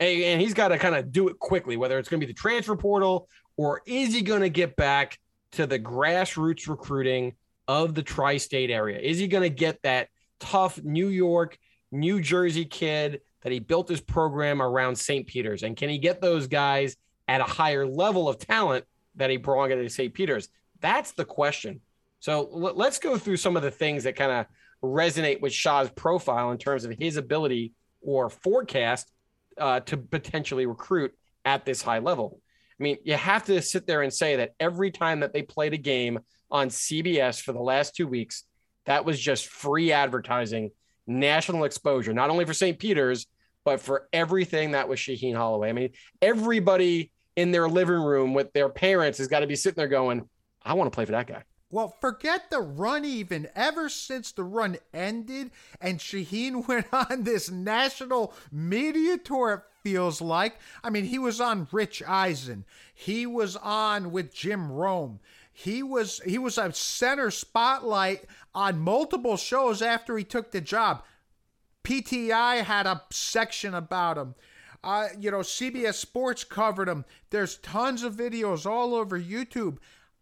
and he's got to kind of do it quickly. Whether it's going to be the transfer portal or is he going to get back to the grassroots recruiting of the tri-state area? Is he going to get that tough New York, New Jersey kid? that he built his program around St. Peter's? And can he get those guys at a higher level of talent that he brought into St. Peter's? That's the question. So let's go through some of the things that kind of resonate with Shah's profile in terms of his ability or forecast uh, to potentially recruit at this high level. I mean, you have to sit there and say that every time that they played a game on CBS for the last two weeks, that was just free advertising national exposure, not only for St. Peter's, but for everything that was Shaheen Holloway. I mean, everybody in their living room with their parents has got to be sitting there going, I want to play for that guy.
Well, forget the run even. Ever since the run ended and Shaheen went on this national media tour, it feels like. I mean, he was on Rich Eisen. He was on with Jim Rome. He was he was a center spotlight on multiple shows after he took the job. PTI had a section about him. Uh, you know, CBS Sports covered him. There's tons of videos all over YouTube.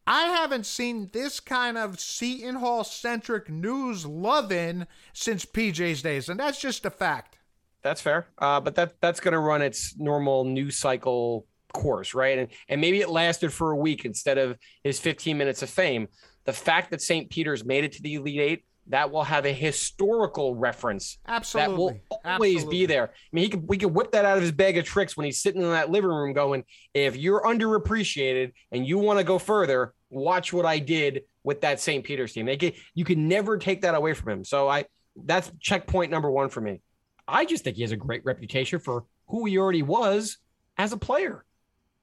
I haven't seen this kind of Seton Hall centric news loving since PJ's days, and that's just a fact.
That's fair, uh, but that that's going to run its normal news cycle course, right? And and maybe it lasted for a week instead of his 15 minutes of fame. The fact that St. Peter's made it to the Elite Eight that will have a historical reference.
Absolutely.
That will always
Absolutely.
be there. I mean, he could we could whip that out of his bag of tricks when he's sitting in that living room going, if you're underappreciated and you want to go further, watch what I did with that St. Peter's team. They can, you can never take that away from him. So I that's checkpoint number one for me. I just think he has a great reputation for who he already was as a player.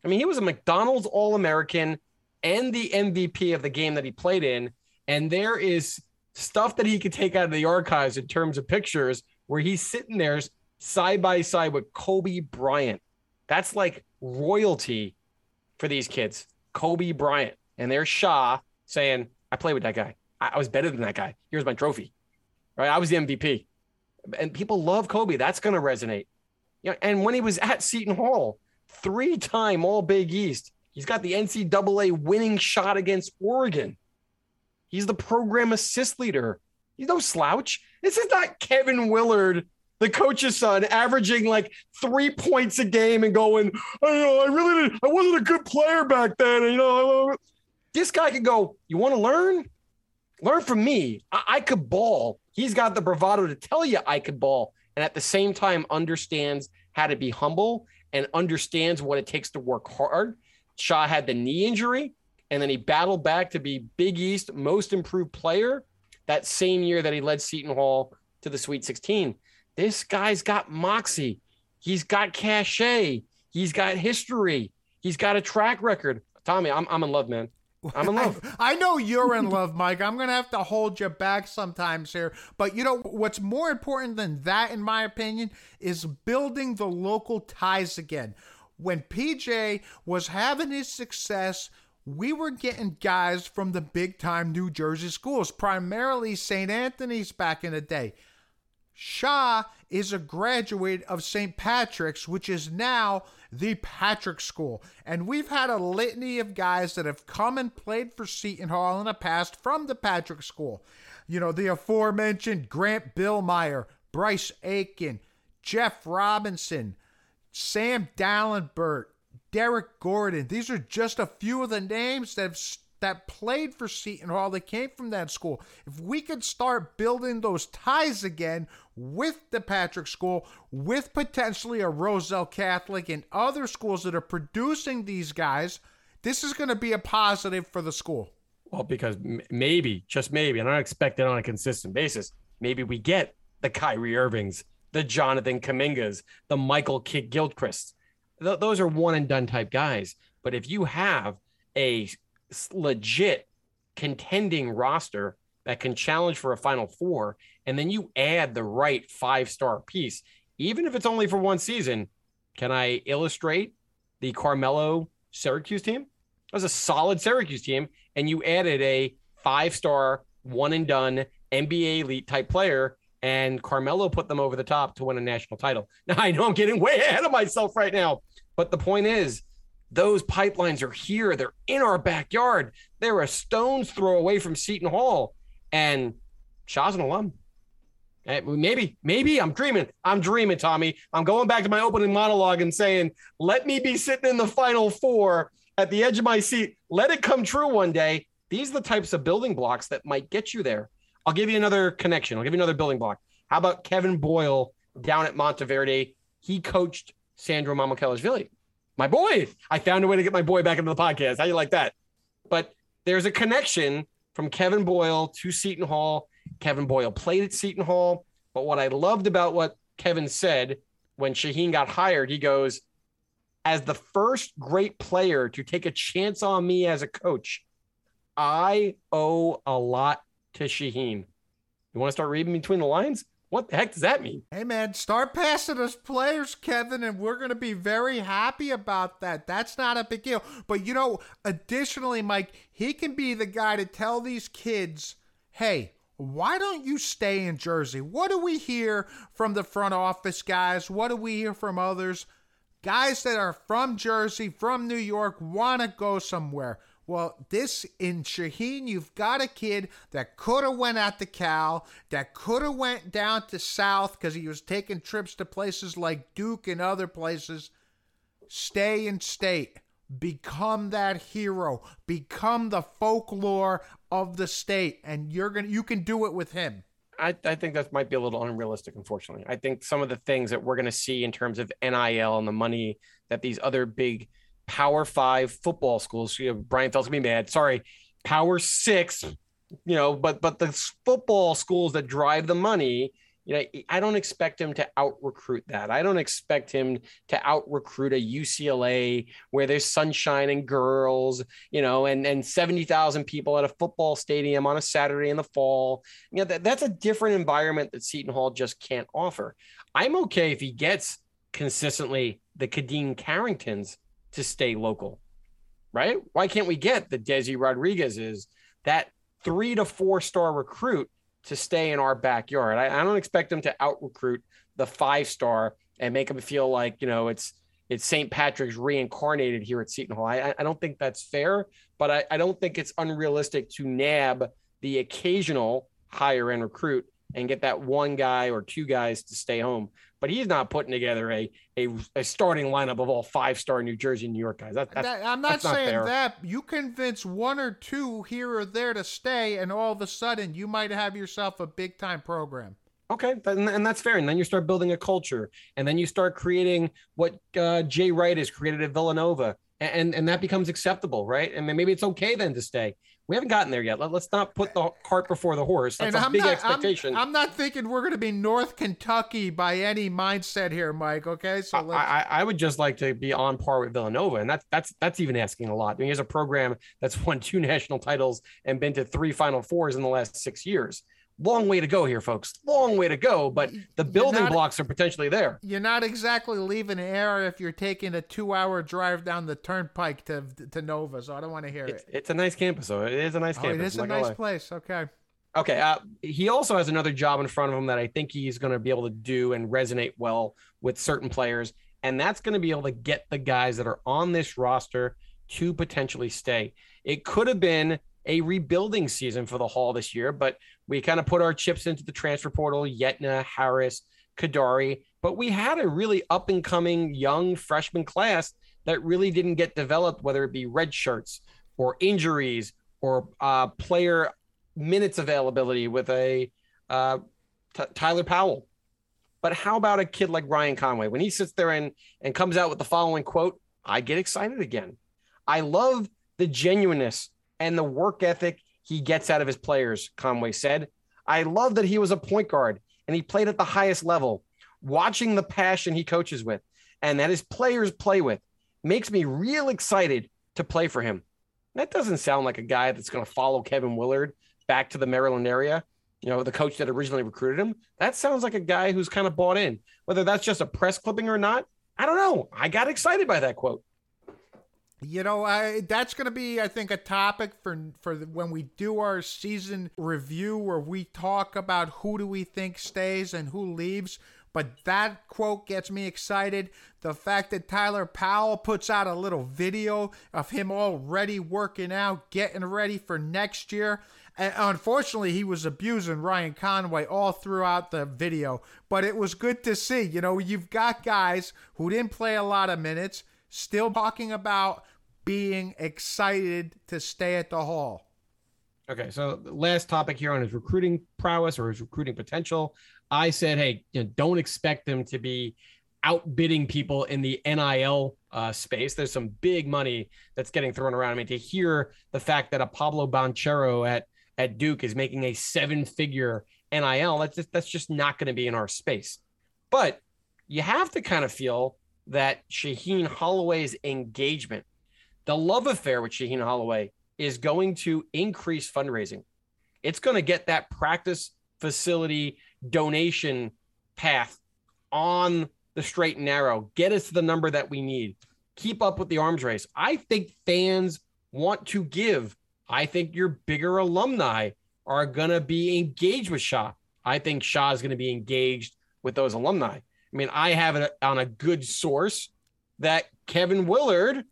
I mean, he was a McDonald's All American and the MVP of the game that he played in. And there is stuff that he could take out of the archives in terms of pictures where he's sitting there side by side with Kobe Bryant. That's like royalty for these kids. Kobe Bryant. And there's Shah saying, I played with that guy. I, I was better than that guy. Here's my trophy. Right. I was the MVP. And people love Kobe. That's going to resonate. Yeah. And when he was at Seton Hall, three time All Big East, he's got the NCAA winning shot against Oregon. He's the program assist leader. He's no slouch. This is not Kevin Willard, the coach's son, averaging like three points a game and going, I don't know, I really didn't, I wasn't a good player back then. You know, this guy could go, You want to learn? Learn from me. I, I could ball. He's got the bravado to tell you I could ball. And at the same time, understands how to be humble and understands what it takes to work hard. Shah had the knee injury and then he battled back to be Big East most improved player that same year that he led Seton Hall to the Sweet 16. This guy's got moxie. He's got cachet. He's got history. He's got a track record. Tommy, I'm, I'm in love, man. I'm in love.
I know you're in love, Mike. I'm going to have to hold you back sometimes here. But you know, what's more important than that, in my opinion, is building the local ties again. When PJ was having his success, we were getting guys from the big time New Jersey schools, primarily St. Anthony's back in the day. Shah is a graduate of St. Patrick's, which is now the Patrick School. And we've had a litany of guys that have come and played for Seton Hall in the past from the Patrick School. You know, the aforementioned Grant Billmeier, Bryce Aiken, Jeff Robinson, Sam Dalembert, Derrick Gordon. These are just a few of the names that have that played for Seton Hall that came from that school. If we could start building those ties again with the Patrick School, with potentially a Roselle Catholic and other schools that are producing these guys, this is going to be a positive for the school.
Well, because maybe, just maybe, and I expect it on a consistent basis, maybe we get the Kyrie Irvings, the Jonathan Kumingas, the Michael Kidd Gilchrist. Th- those are one and done type guys. But if you have a legit contending roster that can challenge for a final four, and then you add the right five star piece, even if it's only for one season, can I illustrate the Carmelo Syracuse team? It was a solid Syracuse team, and you added a five star, one and done NBA elite type player, and Carmelo put them over the top to win a national title. Now, I know I'm getting way ahead of myself right now, but the point is, those pipelines are here. They're in our backyard. They're a stone's throw away from Seton Hall. And Shah's an alum. Eh, Maybe, maybe I'm dreaming. I'm dreaming, Tommy. I'm going back to my opening monologue and saying, let me be sitting in the final four at the edge of my seat. Let it come true one day. These are the types of building blocks that might get you there. I'll give you another connection. I'll give you another building block. How about Kevin Boyle down at Montverde? He coached Sandro Mamukelashvili my boy. I found a way to get my boy back into the podcast. How you like that? But there's a connection from Kevin Boyle to Seton Hall. Kevin Boyle played at Seton Hall. But what I loved about what Kevin said when Shaheen got hired, he goes, as the first great player to take a chance on me as a coach, I owe a lot to Shaheen. You want to start reading between the lines? What the heck does that mean?
Hey man, start passing us players, Kevin, and we're gonna be very happy about that. That's not a big deal. But you know, additionally, Mike, he can be the guy to tell these kids, hey, why don't you stay in Jersey? What do we hear from the front office guys? What do we hear from others? Guys that are from Jersey, from New York, want to go somewhere. Well, this in Shaheen, you've got a kid that could have went out to Cal, that could have went down to South because he was taking trips to places like Duke and other places. Stay in state. Become that hero. Become the folklore of the state, and you're gonna you can do it with him.
I, I think that might be a little unrealistic, unfortunately. I think some of the things that we're going to see in terms of NIL and the money that these other big Power Five football schools. You know, Brian Felt's gonna be mad. Sorry, Power Six. You know, but but the football schools that drive the money. You know, I don't expect him to out recruit that. I don't expect him to out recruit a UCLA where there's sunshine and girls, you know, and and seventy thousand people at a football stadium on a Saturday in the fall. You know, that, that's a different environment that Seton Hall just can't offer. I'm okay if he gets consistently the Khadeen Carringtons to stay local, right? Why can't we get the Desi Rodriguez's, that three to four star recruit to stay in our backyard? I, I don't expect them to out recruit the five star and make them feel like, you know, it's, it's St. Patrick's reincarnated here at Seton Hall. I, I don't think that's fair, but I, I don't think it's unrealistic to nab the occasional higher end recruit and get that one guy or two guys to stay home. But he's not putting together a a, a starting lineup of all five star New Jersey and New York guys. That,
that, I'm not saying not that. You convince one or two here or there to stay, and all of a sudden you might have yourself a big time program.
Okay, and that's fair. And then you start building a culture, and then you start creating what uh, Jay Wright has created at Villanova, and and that becomes acceptable, right? And then maybe it's okay then to stay. We haven't gotten there yet. Let, us not put the cart before the horse. That's and a I'm big not, expectation.
I'm, I'm, not thinking we're going to be North Kentucky by any mindset here, Mike. Okay,
so I, I, I, would just like to be on par with Villanova, and that's that's that's even asking a lot. I mean, here's a program that's won two national titles and been to three Final Fours in the last six years long way to go here, folks. Long way to go, but the building not, blocks are potentially there.
You're not exactly leaving area if you're taking a two-hour drive down the turnpike to to Nova. So I don't want to hear
it's,
it.
It's a nice campus, though. It is a nice
oh,
campus.
It is a nice place. Okay.
Okay. Uh, he also has another job in front of him that I think he's going to be able to do and resonate well with certain players, and that's going to be able to get the guys that are on this roster to potentially stay. It could have been a rebuilding season for the Hall this year, but we kind of put our chips into the transfer portal, Yetna, Harris, Kadary, but we had a really up and coming young freshman class that really didn't get developed, whether it be red shirts or injuries or uh, player minutes availability with a uh, T- Tyler Powell. But how about a kid like Ryan Conway? When he sits there and, and comes out with the following quote, I get excited again. I love the genuineness and the work ethic he gets out of his players, Conway said. I love that he was a point guard and he played at the highest level. Watching the passion he coaches with and that his players play with makes me real excited to play for him. That doesn't sound like a guy that's going to follow Kevin Willard back to the Maryland area, you know, the coach that originally recruited him. That sounds like a guy who's kind of bought in. Whether that's just a press clipping or not, I don't know. I got excited by that quote.
You know, I, that's going to be, I think, a topic for for the, when we do our season review, where we talk about who do we think stays and who leaves. But that quote gets me excited. The fact that Tyler Powell puts out a little video of him already working out, getting ready for next year. And unfortunately, he was abusing Ryan Conway all throughout the video. But it was good to see. You know, you've got guys who didn't play a lot of minutes still talking about being excited to stay at the hall.
Okay, so last topic here on his recruiting prowess or his recruiting potential. I said, hey, you know, don't expect them to be outbidding people in the NIL uh, space. There's some big money that's getting thrown around. I mean, to hear the fact that a Paolo Banchero at at Duke is making a seven-figure NIL, that's just, that's just not going to be in our space. But you have to kind of feel that Shaheen Holloway's engagement the love affair with Shaheen Holloway is going to increase fundraising. It's going to get that practice facility donation path on the straight and narrow. Get us to the number that we need. Keep up with the arms race. I think fans want to give. I think your bigger alumni are going to be engaged with Shah. I think Shah is going to be engaged with those alumni. I mean, I have it on a good source that Kevin Willard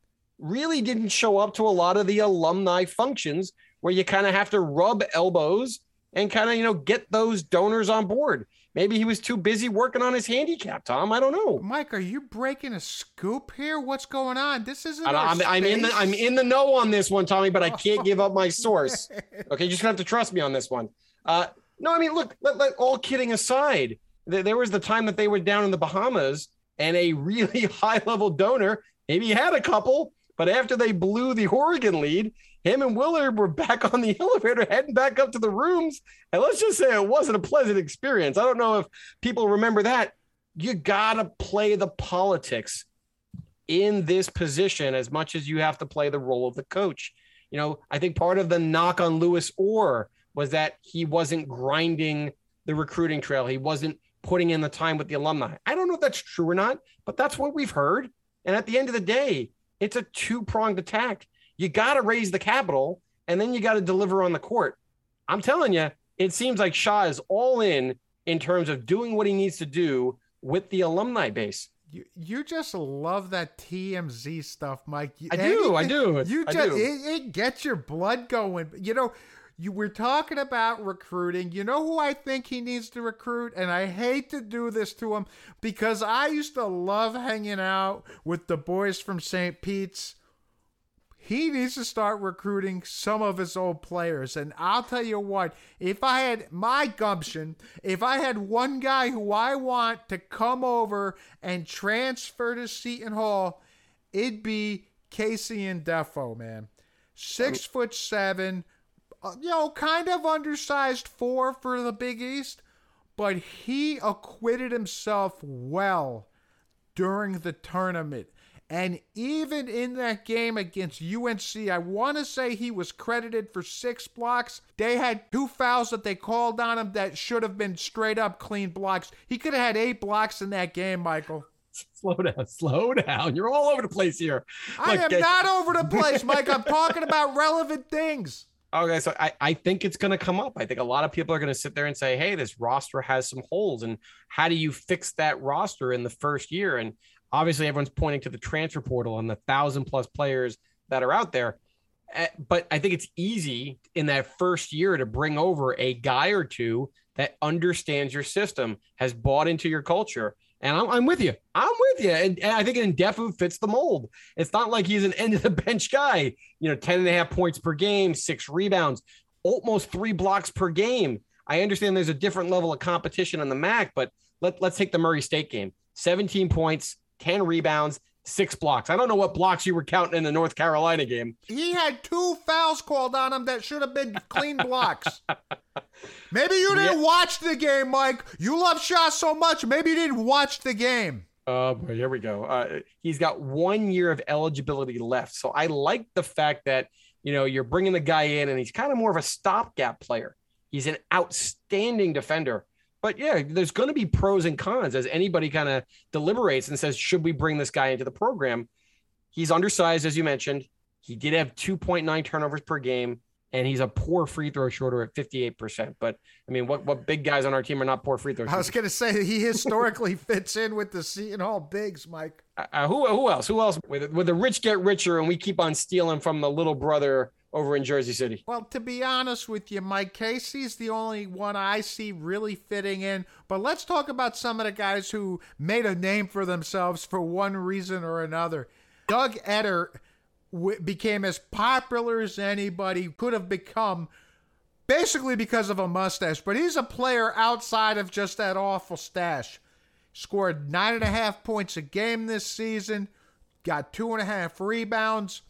really didn't show up to a lot of the alumni functions where you kind of have to rub elbows and kind of, you know, get those donors on board. Maybe he was too busy working on his handicap, Tom. I don't know.
Mike, are you breaking a scoop here? What's going on? This isn't.
I don't- I'm, I'm in the I'm in the know on this one, Tommy, but I can't give up my source. Okay, you're just gonna have to trust me on this one. Uh, no, I mean, look, let, let, all kidding aside, there, there was the time that they were down in the Bahamas and a really high level donor, maybe he had a couple, but after they blew the Oregon lead, him and Willard were back on the elevator heading back up to the rooms. And let's just say it wasn't a pleasant experience. I don't know if people remember that. You got to play the politics in this position as much as you have to play the role of the coach. You know, I think part of the knock on Louis Orr was that he wasn't grinding the recruiting trail. He wasn't putting in the time with the alumni. I don't know if that's true or not, but that's what we've heard. And at the end of the day, it's a two pronged attack. You got to raise the capital and then you got to deliver on the court. I'm telling you, it seems like Shah is all in in terms of doing what he needs to do with the alumni base.
You, you just love that TMZ stuff, Mike.
I do, I do,
You
I
just
do.
It, it gets your blood going. You know, you we're talking about recruiting. You know who I think he needs to recruit, and I hate to do this to him because I used to love hanging out with the boys from St. Pete's. He needs to start recruiting some of his old players. And I'll tell you what, if I had my gumption, if I had one guy who I want to come over and transfer to Seton Hall, it'd be KC Ndefo, man. Six foot seven, you know, kind of undersized four for the Big East, but he acquitted himself well during the tournament. And even in that game against UNC, I want to say he was credited for six blocks. They had two fouls that they called on him that should have been straight up clean blocks. He could have had eight blocks in that game, Michael.
Slow down, slow down. You're all over the place here.
I am
uh,
not over the place, Mike. I'm talking about relevant things.
Okay, so I, I think it's going to come up. I think a lot of people are going to sit there and say, hey, this roster has some holes. And how do you fix that roster in the first year? And obviously, everyone's pointing to the transfer portal and the thousand plus players that are out there. Eh, But I think it's easy in that first year to bring over a guy or two that understands your system, has bought into your culture. And I'm, I'm with you. I'm with you. And, and I think Ndefo fits the mold. It's not like he's an end of the bench guy, you know, 10 and a half points per game, six rebounds, almost three blocks per game. I understand there's a different level of competition on the MAAC, but let, let's take the Murray State game 17 points, 10 rebounds, six blocks. I don't know what blocks you were counting in the North Carolina game.
He had two fouls called on him that should have been clean blocks. Maybe you didn't watch the game, Mike. You love Shah so much. Maybe you didn't watch the game.
Oh boy, here we go. Uh, he's got one year of eligibility left, so I like the fact that you know you're bringing the guy in, and he's kind of more of a stopgap player. He's an outstanding defender, but yeah, there's going to be pros and cons as anybody kind of deliberates and says, should we bring this guy into the program? He's undersized, as you mentioned. He did have 2.9 turnovers per game, and he's a poor free throw shooter at 58%. But I mean, what what big guys on our team are not poor free throw
I was going to say he historically fits in with the Seton Hall bigs, Mike.
Uh, who who else? Who else? With with the rich get richer, and we keep on stealing from the little brother over in Jersey City.
Well, to be honest with you, Mike KC's the only one I see really fitting in. But let's talk about some of the guys who made a name for themselves for one reason or another. Doug Edert w- became as popular as anybody could have become basically because of a mustache, but he's a player outside of just that awful stash. Scored nine and a half points a game this season, got two and a half rebounds.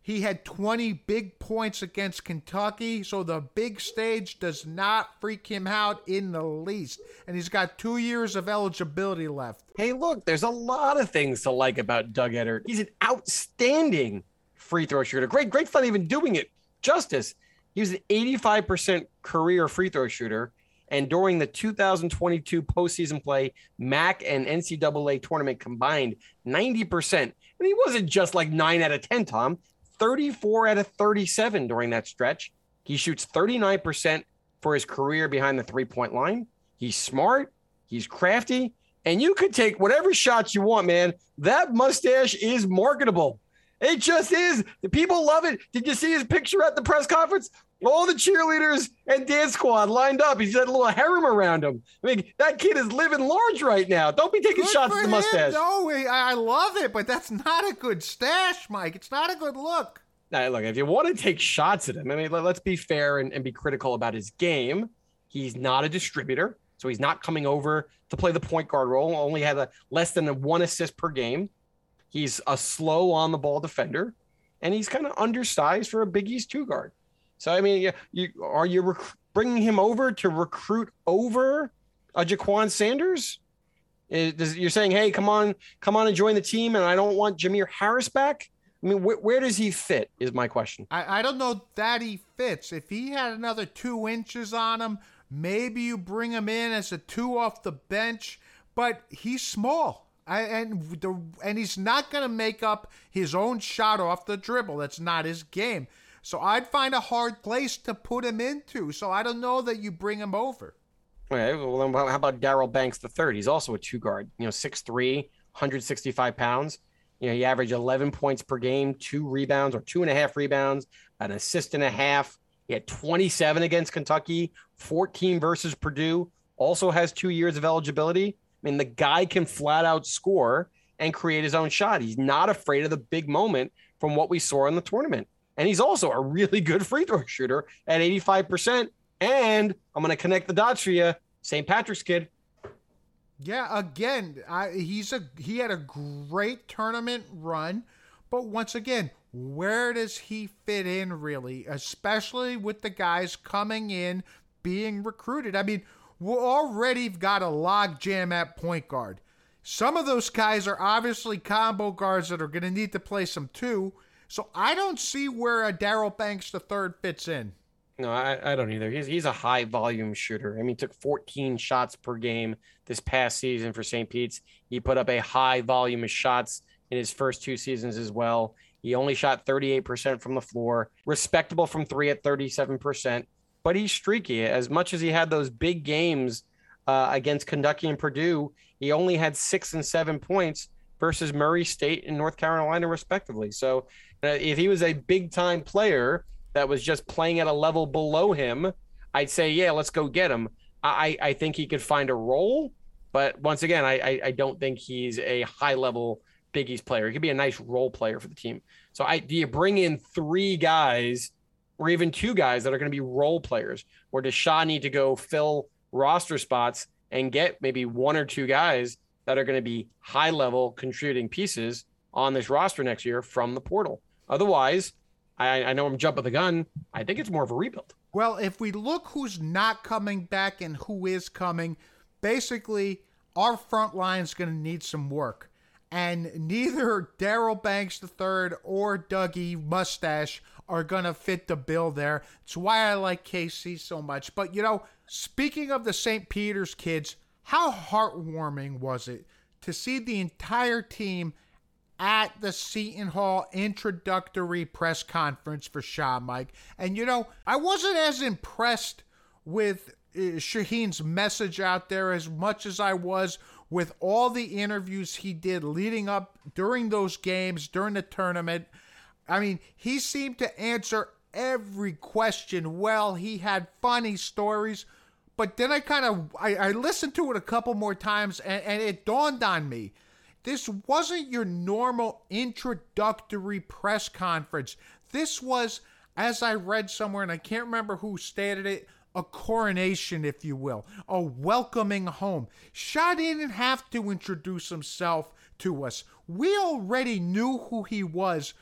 He had 20 big points against Kentucky, so the big stage does not freak him out in the least. And he's got two years of eligibility left.
Hey, look, there's a lot of things to like about Doug Edert. He's an outstanding free throw shooter. Great, great's not even doing it justice. He was an 85% career free throw shooter, And during the 2022 postseason play, MAAC and NCAA tournament combined 90%. And he wasn't just like nine out of 10, Tom, 34 out of 37 during that stretch. He shoots 39% for his career behind the three point line. He's smart, he's crafty, and you could take whatever shots you want, man. That mustache is marketable. It just is. The people love it. Did you see his picture at the press conference? All the cheerleaders and dance squad lined up. He's got a little harem around him. I mean, that kid is living large right now. Don't be taking
Good
shots at the
him.
mustache.
No, I I love it, but that's not a good stash, Mike. It's not a good look.
Now, look, if you want to take shots at him, I mean, let, us be fair and, and be critical about his game. He's not a distributor, so he's not coming over to play the point guard role. Only had a less than a one assist per game. He's a slow on the ball defender, and he's kind of undersized for a Big East two guard. So I mean, you, are you rec- bringing him over to recruit over a Jaquan Sanders? You're saying, hey, come on, come on and join the team, and I don't want Jamir Harris back. I mean, wh- where does he fit? Is my question.
I, I don't know that he fits. If he had another two inches on him, maybe you bring him in as a two off the bench, but he's small. And the and he's not going to make up his own shot off the dribble. That's not his game. So I'd find a hard place to put him into. So I don't know that you bring him over.
Okay, well, then how about Daryl Banks the third? He's also a two guard. You know, 6'3", 165 pounds. You know, he averaged 11 points per game, two rebounds or two and a half rebounds, an assist and a half. He had 27 against Kentucky, 14 versus Purdue. Also has two years of eligibility. I mean, the guy can flat out score and create his own shot. He's not afraid of the big moment from what we saw in the tournament. And he's also a really good free throw shooter at 85%. And I'm going to connect the dots for you. St. Patrick's kid.
Yeah, again, I, he's a he had a great tournament run, but once again, where does he fit in really, especially with the guys coming in being recruited? I mean, we already got a log jam at point guard. Some of those guys are obviously combo guards that are going to need to play some too. So I don't see where a Daryl Banks the third fits in.
No, I, I don't either. He's he's a high volume shooter. I mean, took 14 shots per game this past season for St. Pete's. He put up a high volume of shots in his first two seasons as well. He only shot 38% from the floor, respectable from three at 37%, but he's streaky. As much as he had those big games uh, against Kentucky and Purdue, he only had six and seven points versus Murray State and North Carolina, respectively. So uh, if he was a big time player, that was just playing at a level below him, I'd say, yeah, let's go get him. I, I think he could find a role, but once again, I, I, I don't think he's a high level Big East player. He could be a nice role player for the team. So I do you bring in three guys or even two guys that are going to be role players, or does Shah need to go fill roster spots and get maybe one or two guys that are going to be high level contributing pieces on this roster next year from the portal? Otherwise, I, I know I'm jumping the gun. I think it's more of a rebuild.
Well, if we look who's not coming back and who is coming, basically our front line is going to need some work. And neither Daryl Banks III or Dougie Mustache are going to fit the bill there. It's why I like KC so much. But, you know, speaking of the St. Peter's kids, how heartwarming was it to see the entire team at the Seton Hall introductory press conference for Shah Mike. And you know, I wasn't as impressed with uh, Shaheen's message out there as much as I was with all the interviews he did leading up during those games, during the tournament. I mean, he seemed to answer every question well. He had funny stories. But then I kind of I, I listened to it a couple more times and, and it dawned on me this wasn't your normal introductory press conference. This was, as I read somewhere, and I can't remember who stated it, a coronation, if you will, a welcoming home. Shaw didn't have to introduce himself to us. We already knew who he was.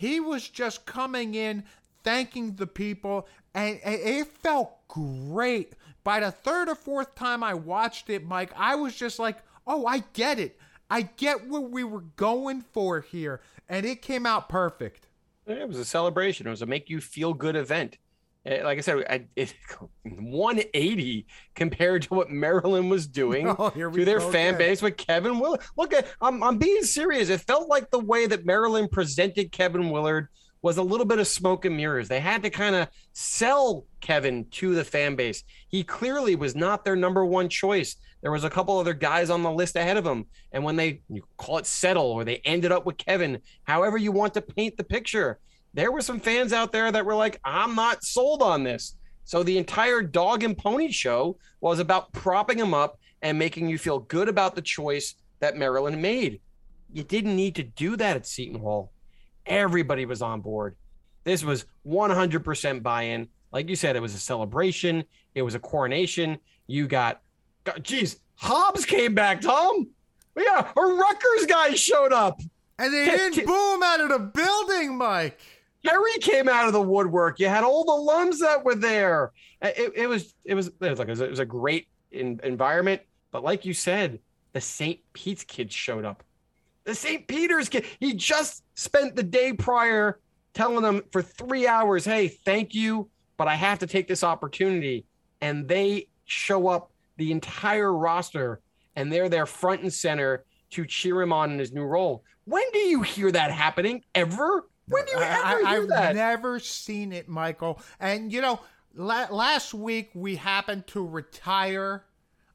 He was just coming in, thanking the people, and it felt great. By the third or fourth time I watched it, Mike, I was just like, oh, I get it. I get what we were going for here, and it came out perfect.
It was a celebration. It was a make you feel good event. Eh, Like I said, I, it, 180 compared to what Maryland was doing
Oh,
to their fan
again.
base with Kevin Willard. Look at, I'm, I'm being serious. It felt like the way that Maryland presented Kevin Willard was a little bit of smoke and mirrors. They had to kind of sell Kevin to the fan base. He clearly was not their number one choice. There was a couple other guys on the list ahead of him, and when they you call it settle or they ended up with Kevin, however you want to paint the picture, there were some fans out there that were like, "I'm not sold on this." So the entire dog and pony show was about propping him up and making you feel good about the choice that Maryland made. You didn't need to do that at Seton Hall. Everybody was on board. This was 100% buy in. Like you said, it was a celebration, it was a coronation. You got, God, geez, Hobbs came back, Tom. Yeah, a Rutgers guy showed up.
And they didn't boom out of the building, Mike.
Kerry came out of the woodwork. You had all the lums that were there. It, it was it was it was like it was, it was a great in, environment. But like you said, the St. Pete's kids showed up. The St. Peter's kid. He just spent the day prior telling them for three hours, "Hey, thank you, but I have to take this opportunity." And they show up, the entire roster, and they're there front and center to cheer him on in his new role. When do you hear that happening? Ever? When do you ever
I,
hear
have never seen it, Michael. And you know, la- last week we happened to retire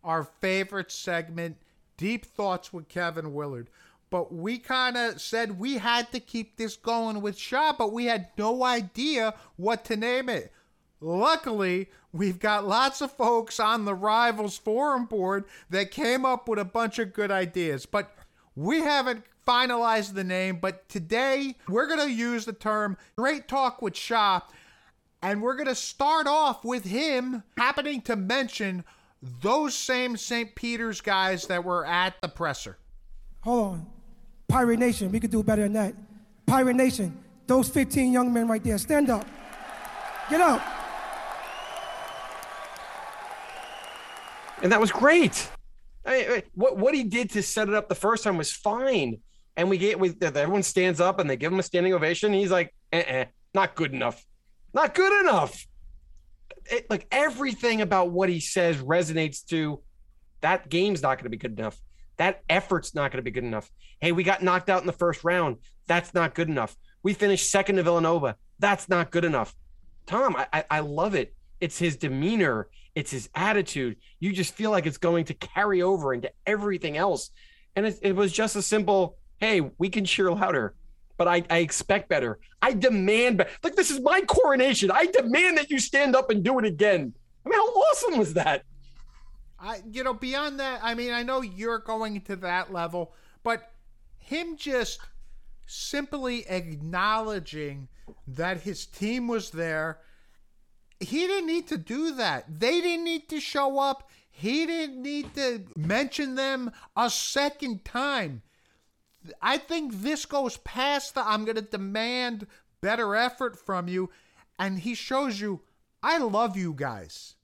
our favorite segment, Deep Thoughts with Kevin Willard. But we kind of said we had to keep this going with Shah, but we had no idea what to name it. Luckily, we've got lots of folks on the Rivals Forum board that came up with a bunch of good ideas. But we haven't finalized the name, but today we're going to use the term Great Talk with Shah, and we're going to start off with him happening to mention those same St. Peter's guys that were at the presser.
Hold on. Pirate Nation, we could do better than that. Pirate Nation, those 15 young men right there, stand up. Get up.
and that was great. I, I- what what he did to set it up the first time was fine, and we get with everyone stands up and they give him a standing ovation. He's like, eh, not good enough, not good enough. It, like everything about what he says resonates to that game's not going to be good enough. That effort's not going to be good enough. Hey, we got knocked out in the first round. That's not good enough. We finished second to Villanova. That's not good enough. Tom, I, I, I love it. It's his demeanor, it's his attitude. You just feel like it's going to carry over into everything else. And it, it was just a simple, hey, we can cheer louder, but I, I expect better. I demand better. Like, this is my coronation. I demand that you stand up and do it again. I mean, how awesome was that?
I, you know, beyond that, I mean, I know you're going to that level, but him just simply acknowledging that his team was there, he didn't need to do that. They didn't need to show up. He didn't need to mention them a second time. I think this goes past the I'm going to demand better effort from you. And he shows you, I love you guys.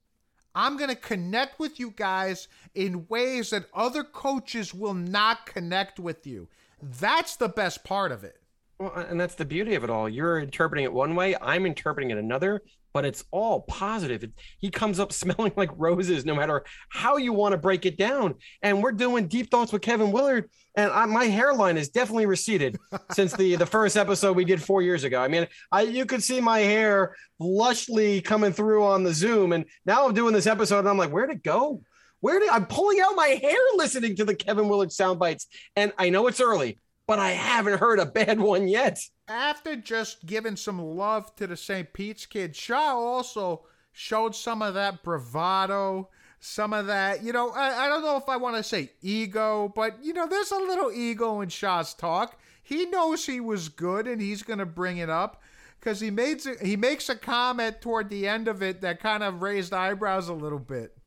I'm going to connect with you guys in ways that other coaches will not connect with you. That's the best part of it.
Well, and that's the beauty of it all. You're interpreting it one way, I'm interpreting it another, but it's all positive. He comes up smelling like roses, no matter how you want to break it down. And we're doing deep thoughts with Kevin Willard, and I, my hairline is definitely receded since the the first episode we did four years ago. I mean, I you could see my hair lushly coming through on the Zoom, and now I'm doing this episode, and I'm like, where'd it go? Where did I'm pulling out my hair listening to the Kevin Willard sound bites? And I know it's early, but I haven't heard a bad one yet.
After just giving some love to the St. Pete's kid, Shah also showed some of that bravado, some of that, you know, I, I don't know if I want to say ego, but, you know, there's a little ego in Shah's talk. He knows he was good and he's going to bring it up because he, made, he makes a comment toward the end of it that kind of raised eyebrows a little bit.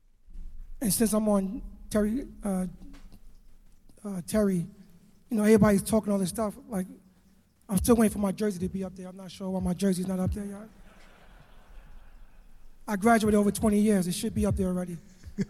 And since I'm on Terry, uh, uh, Terry, you know, everybody's talking all this stuff. Like, I'm still waiting for my jersey to be up there. I'm not sure why my jersey's not up there yet. I graduated over 20 years. It should be up there already.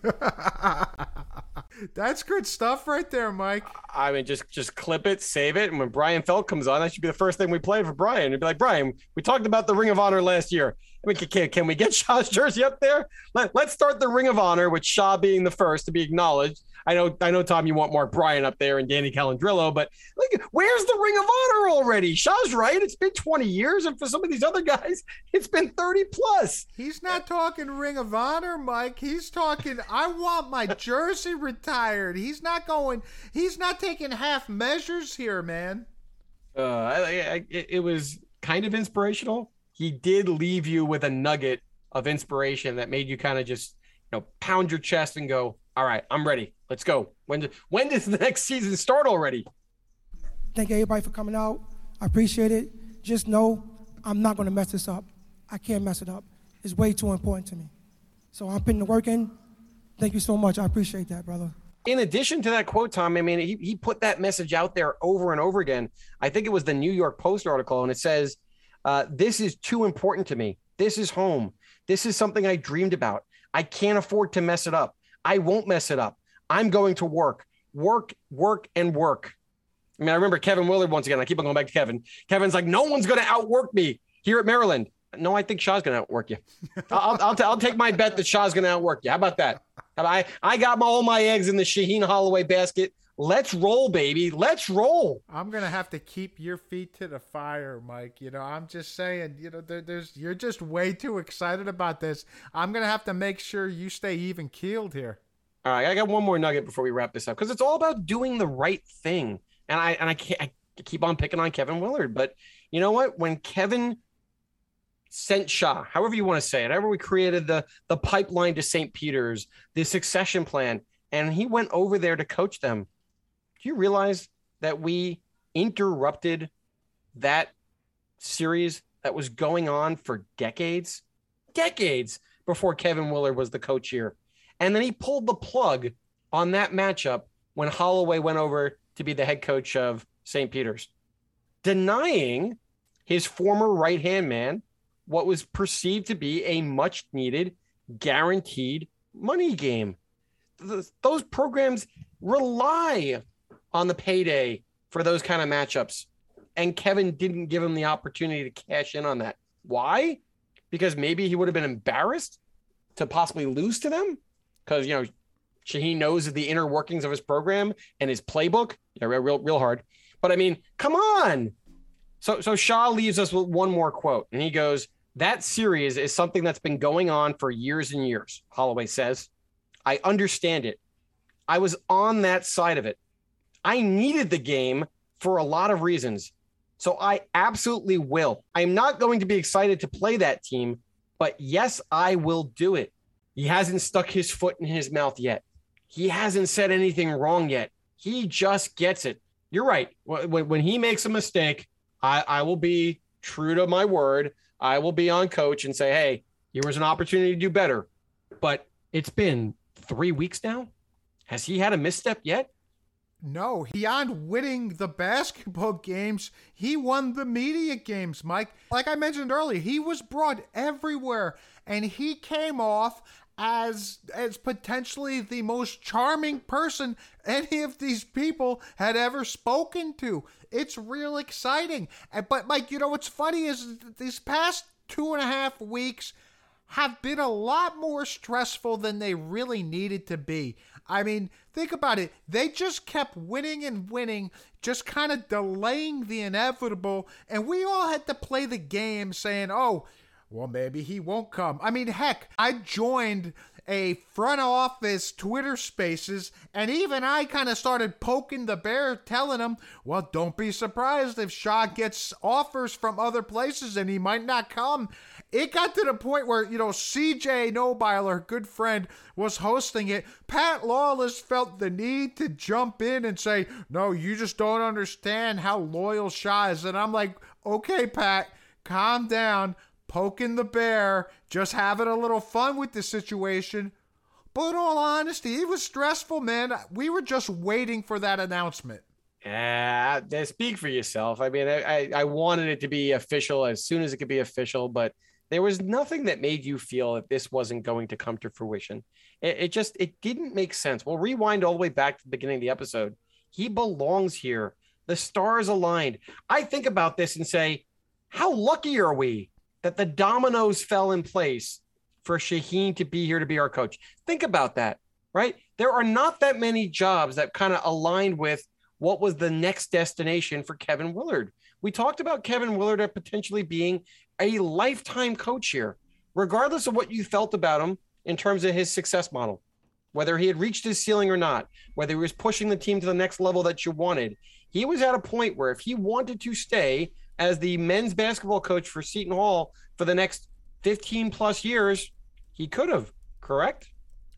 That's good stuff right there, Mike.
I mean, just just clip it, save it, and when Bryan Felt comes on, that should be the first thing we play for Bryan. It'd be like, Bryan, we talked about the Ring of Honor last year. I mean, can, can we get Shah's jersey up there? Let, let's start the Ring of Honor with Shah being the first to be acknowledged. I know, I know, Tom, you want Mark Bryant up there and Danny Calandrillo, but like, where's the Ring of Honor already? Shah's right. It's been 20 years, and for some of these other guys, it's been 30 plus.
He's not talking Ring of Honor, Mike. He's talking, I want my jersey retired. He's not going, he's not taking half measures here, man.
Uh, I, I, it was kind of inspirational. He did leave you with a nugget of inspiration that made you kind of just, you know, pound your chest and go, all right, I'm ready. Let's go. When do, when does the next season start already?
Thank everybody for coming out. I appreciate it. Just know I'm not going to mess this up. I can't mess it up. It's way too important to me. So I'm putting the work in. Thank you so much. I appreciate that, brother.
In addition to that quote, Tom, I mean, he, he put that message out there over and over again. I think it was the New York Post article, and it says, uh, This is too important to me. This is home. This is something I dreamed about. I can't afford to mess it up. I won't mess it up. I'm going to work, work, work, and work. I mean, I remember Kevin Willard once again. I keep on going back to Kevin. Kevin's like, no one's going to outwork me here at Maryland. No, I think Shah's going to outwork you. I'll, I'll, t- I'll take my bet that Shah's going to outwork you. How about that? I, I got my, all my eggs in the Shaheen Holloway basket. Let's roll, baby. Let's roll.
I'm gonna have to keep your feet to the fire, Mike. You know, I'm just saying. You know, there, there's you're just way too excited about this. I'm gonna have to make sure you stay even keeled here.
All right, I got one more nugget before we wrap this up because it's all about doing the right thing. And I and I can't I keep on picking on Kevin Willard, but you know what? When Kevin sent Shah, however you want to say it, however we created the the pipeline to St. Peter's, the succession plan, and he went over there to coach them. Do you realize that we interrupted that series that was going on for decades, decades before Kevin Willard was the coach here? And then he pulled the plug on that matchup when Holloway went over to be the head coach of St. Peter's, denying his former right hand man what was perceived to be a much needed, guaranteed money game. Those programs rely on the payday for those kind of matchups. And Kevin didn't give him the opportunity to cash in on that. Why? Because maybe he would have been embarrassed to possibly lose to them. Because, you know, Shaheen knows the inner workings of his program and his playbook. Yeah, real, real hard. But I mean, come on. So, so Shah leaves us with one more quote, and he goes, "That series is something that's been going on for years and years." Holloway says, "I understand it. I was on that side of it. I needed the game for a lot of reasons. So I absolutely will. I'm not going to be excited to play that team, but yes, I will do it. He hasn't stuck his foot in his mouth yet. He hasn't said anything wrong yet. He just gets it. You're right. When, when he makes a mistake, I, I will be true to my word. I will be on coach and say, hey, here was an opportunity to do better. But it's been three weeks now. Has he had a misstep yet?
No, beyond winning the basketball games, he won the media games, Mike. Like I mentioned earlier, he was brought everywhere and he came off as as potentially the most charming person any of these people had ever spoken to. It's real exciting. But Mike, you know what's funny is these past two and a half weeks have been a lot more stressful than they really needed to be. I mean, think about it. They just kept winning and winning, just kind of delaying the inevitable. And we all had to play the game saying, oh, well, maybe he won't come. I mean, heck, I joined a front office Twitter spaces, and even I kind of started poking the bear, telling him, well, don't be surprised if Shah gets offers from other places and he might not come. It got to the point where, you know, CJ Nobile, our good friend, was hosting it. Pat Lawless felt the need to jump in and say, no, you just don't understand how loyal Shah is. And I'm like, okay, Pat, calm down poking the bear, just having a little fun with the situation. But in all honesty, it was stressful, man. We were just waiting for that announcement.
Yeah, uh, speak for yourself. I mean, I, I wanted it to be official as soon as it could be official, but there was nothing that made you feel that this wasn't going to come to fruition. It, it just it didn't make sense. We'll rewind all the way back to the beginning of the episode. He belongs here. The stars aligned. I think about this and say, how lucky are we that the dominoes fell in place for Shaheen to be here to be our coach. Think about that, right? There are not that many jobs that kind of aligned with what was the next destination for Kevin Willard. We talked about Kevin Willard potentially being a lifetime coach here, regardless of what you felt about him in terms of his success model, whether he had reached his ceiling or not, whether he was pushing the team to the next level that you wanted. He was at a point where if he wanted to stay as the men's basketball coach for Seton Hall for the next 15 plus years, he could have, correct?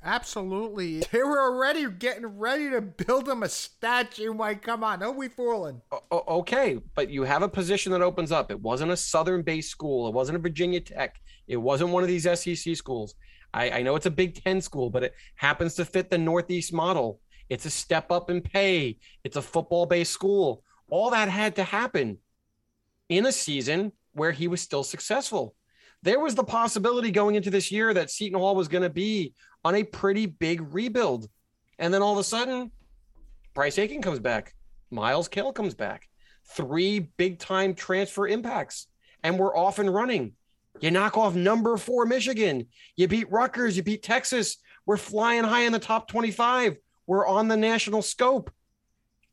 Absolutely. They were already getting ready to build him a statue. Mike, come on. Don't we fooling?
O- okay, but you have a position that opens up. It wasn't a Southern based school, it wasn't a Virginia Tech, it wasn't one of these SEC schools. I, I know it's a Big Ten school, but it happens to fit the Northeast model. It's a step up in pay, it's a football based school. All that had to happen in a season where he was still successful. There was the possibility going into this year that Seton Hall was going to be on a pretty big rebuild. And then all of a sudden, Bryce Aiken comes back, Myles Cale comes back, three big time transfer impacts, and we're off and running. You knock off number four Michigan, you beat Rutgers, you beat Texas. We're flying high in the top 25. We're on the national scope.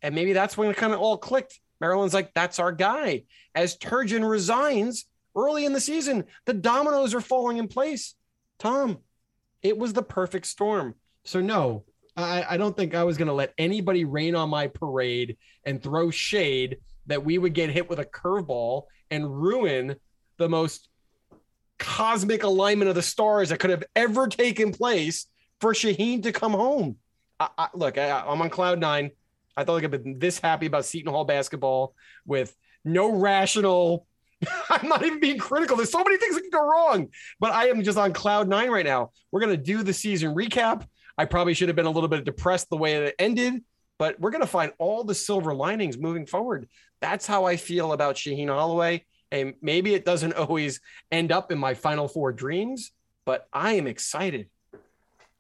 And maybe that's when it kind of all clicked. Maryland's like, that's our guy. As Turgeon resigns early in the season, the dominoes are falling in place. Tom, it was the perfect storm. So, no, I, I don't think I was going to let anybody rain on my parade and throw shade that we would get hit with a curveball and ruin the most cosmic alignment of the stars that could have ever taken place for Shaheen to come home. I, I, look, I, I'm on cloud nine. I thought I could have been this happy about Seton Hall basketball with no rational. I'm not even being critical. There's so many things that can go wrong, but I am just on cloud nine right now. We're going to do the season recap. I probably should have been a little bit depressed the way it ended, but we're going to find all the silver linings moving forward. That's how I feel about Shaheen Holloway. And maybe it doesn't always end up in my final four dreams, but I am excited.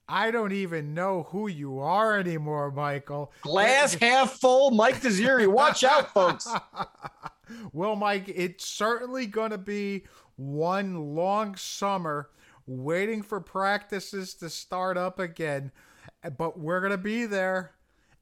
I don't even know who you are anymore, Michael.
Glass half full, Mike Desiri. Watch out, folks.
well, Mike, it's certainly going to be one long summer waiting for practices to start up again. But we're going to be there.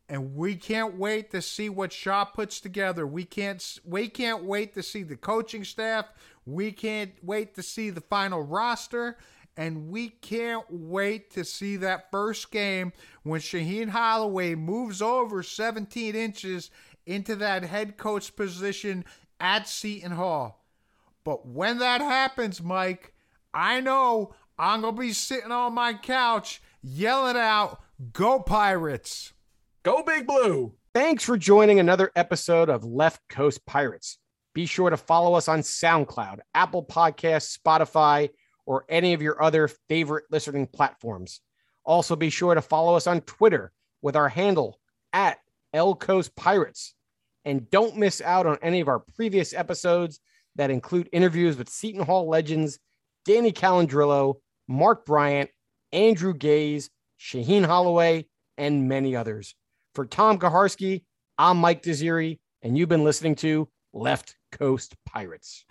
And we can't wait to see what Shah puts together. We can't we can't wait to see the coaching staff. We can't wait to see the final roster. And we can't wait to see that first game when Shaheen Holloway moves over 17 inches into that head coach position at Seton Hall. But when that happens, Mike, I know I'm going to be sitting on my couch yelling out, Go Pirates!
Go Big Blue! Thanks for joining another episode of Left Coast Pirates. Be sure to follow us on SoundCloud, Apple Podcasts, Spotify, or any of your other favorite listening platforms. Also, be sure to follow us on Twitter with our handle at L Coast Pirates. And don't miss out on any of our previous episodes that include interviews with Seton Hall legends Danny Calandrillo, Mark Bryant, Andrew Gaze, Shaheen Holloway, and many others. For Tom Kaharski, I'm Mike Desiri, and you've been listening to Left Coast Pirates.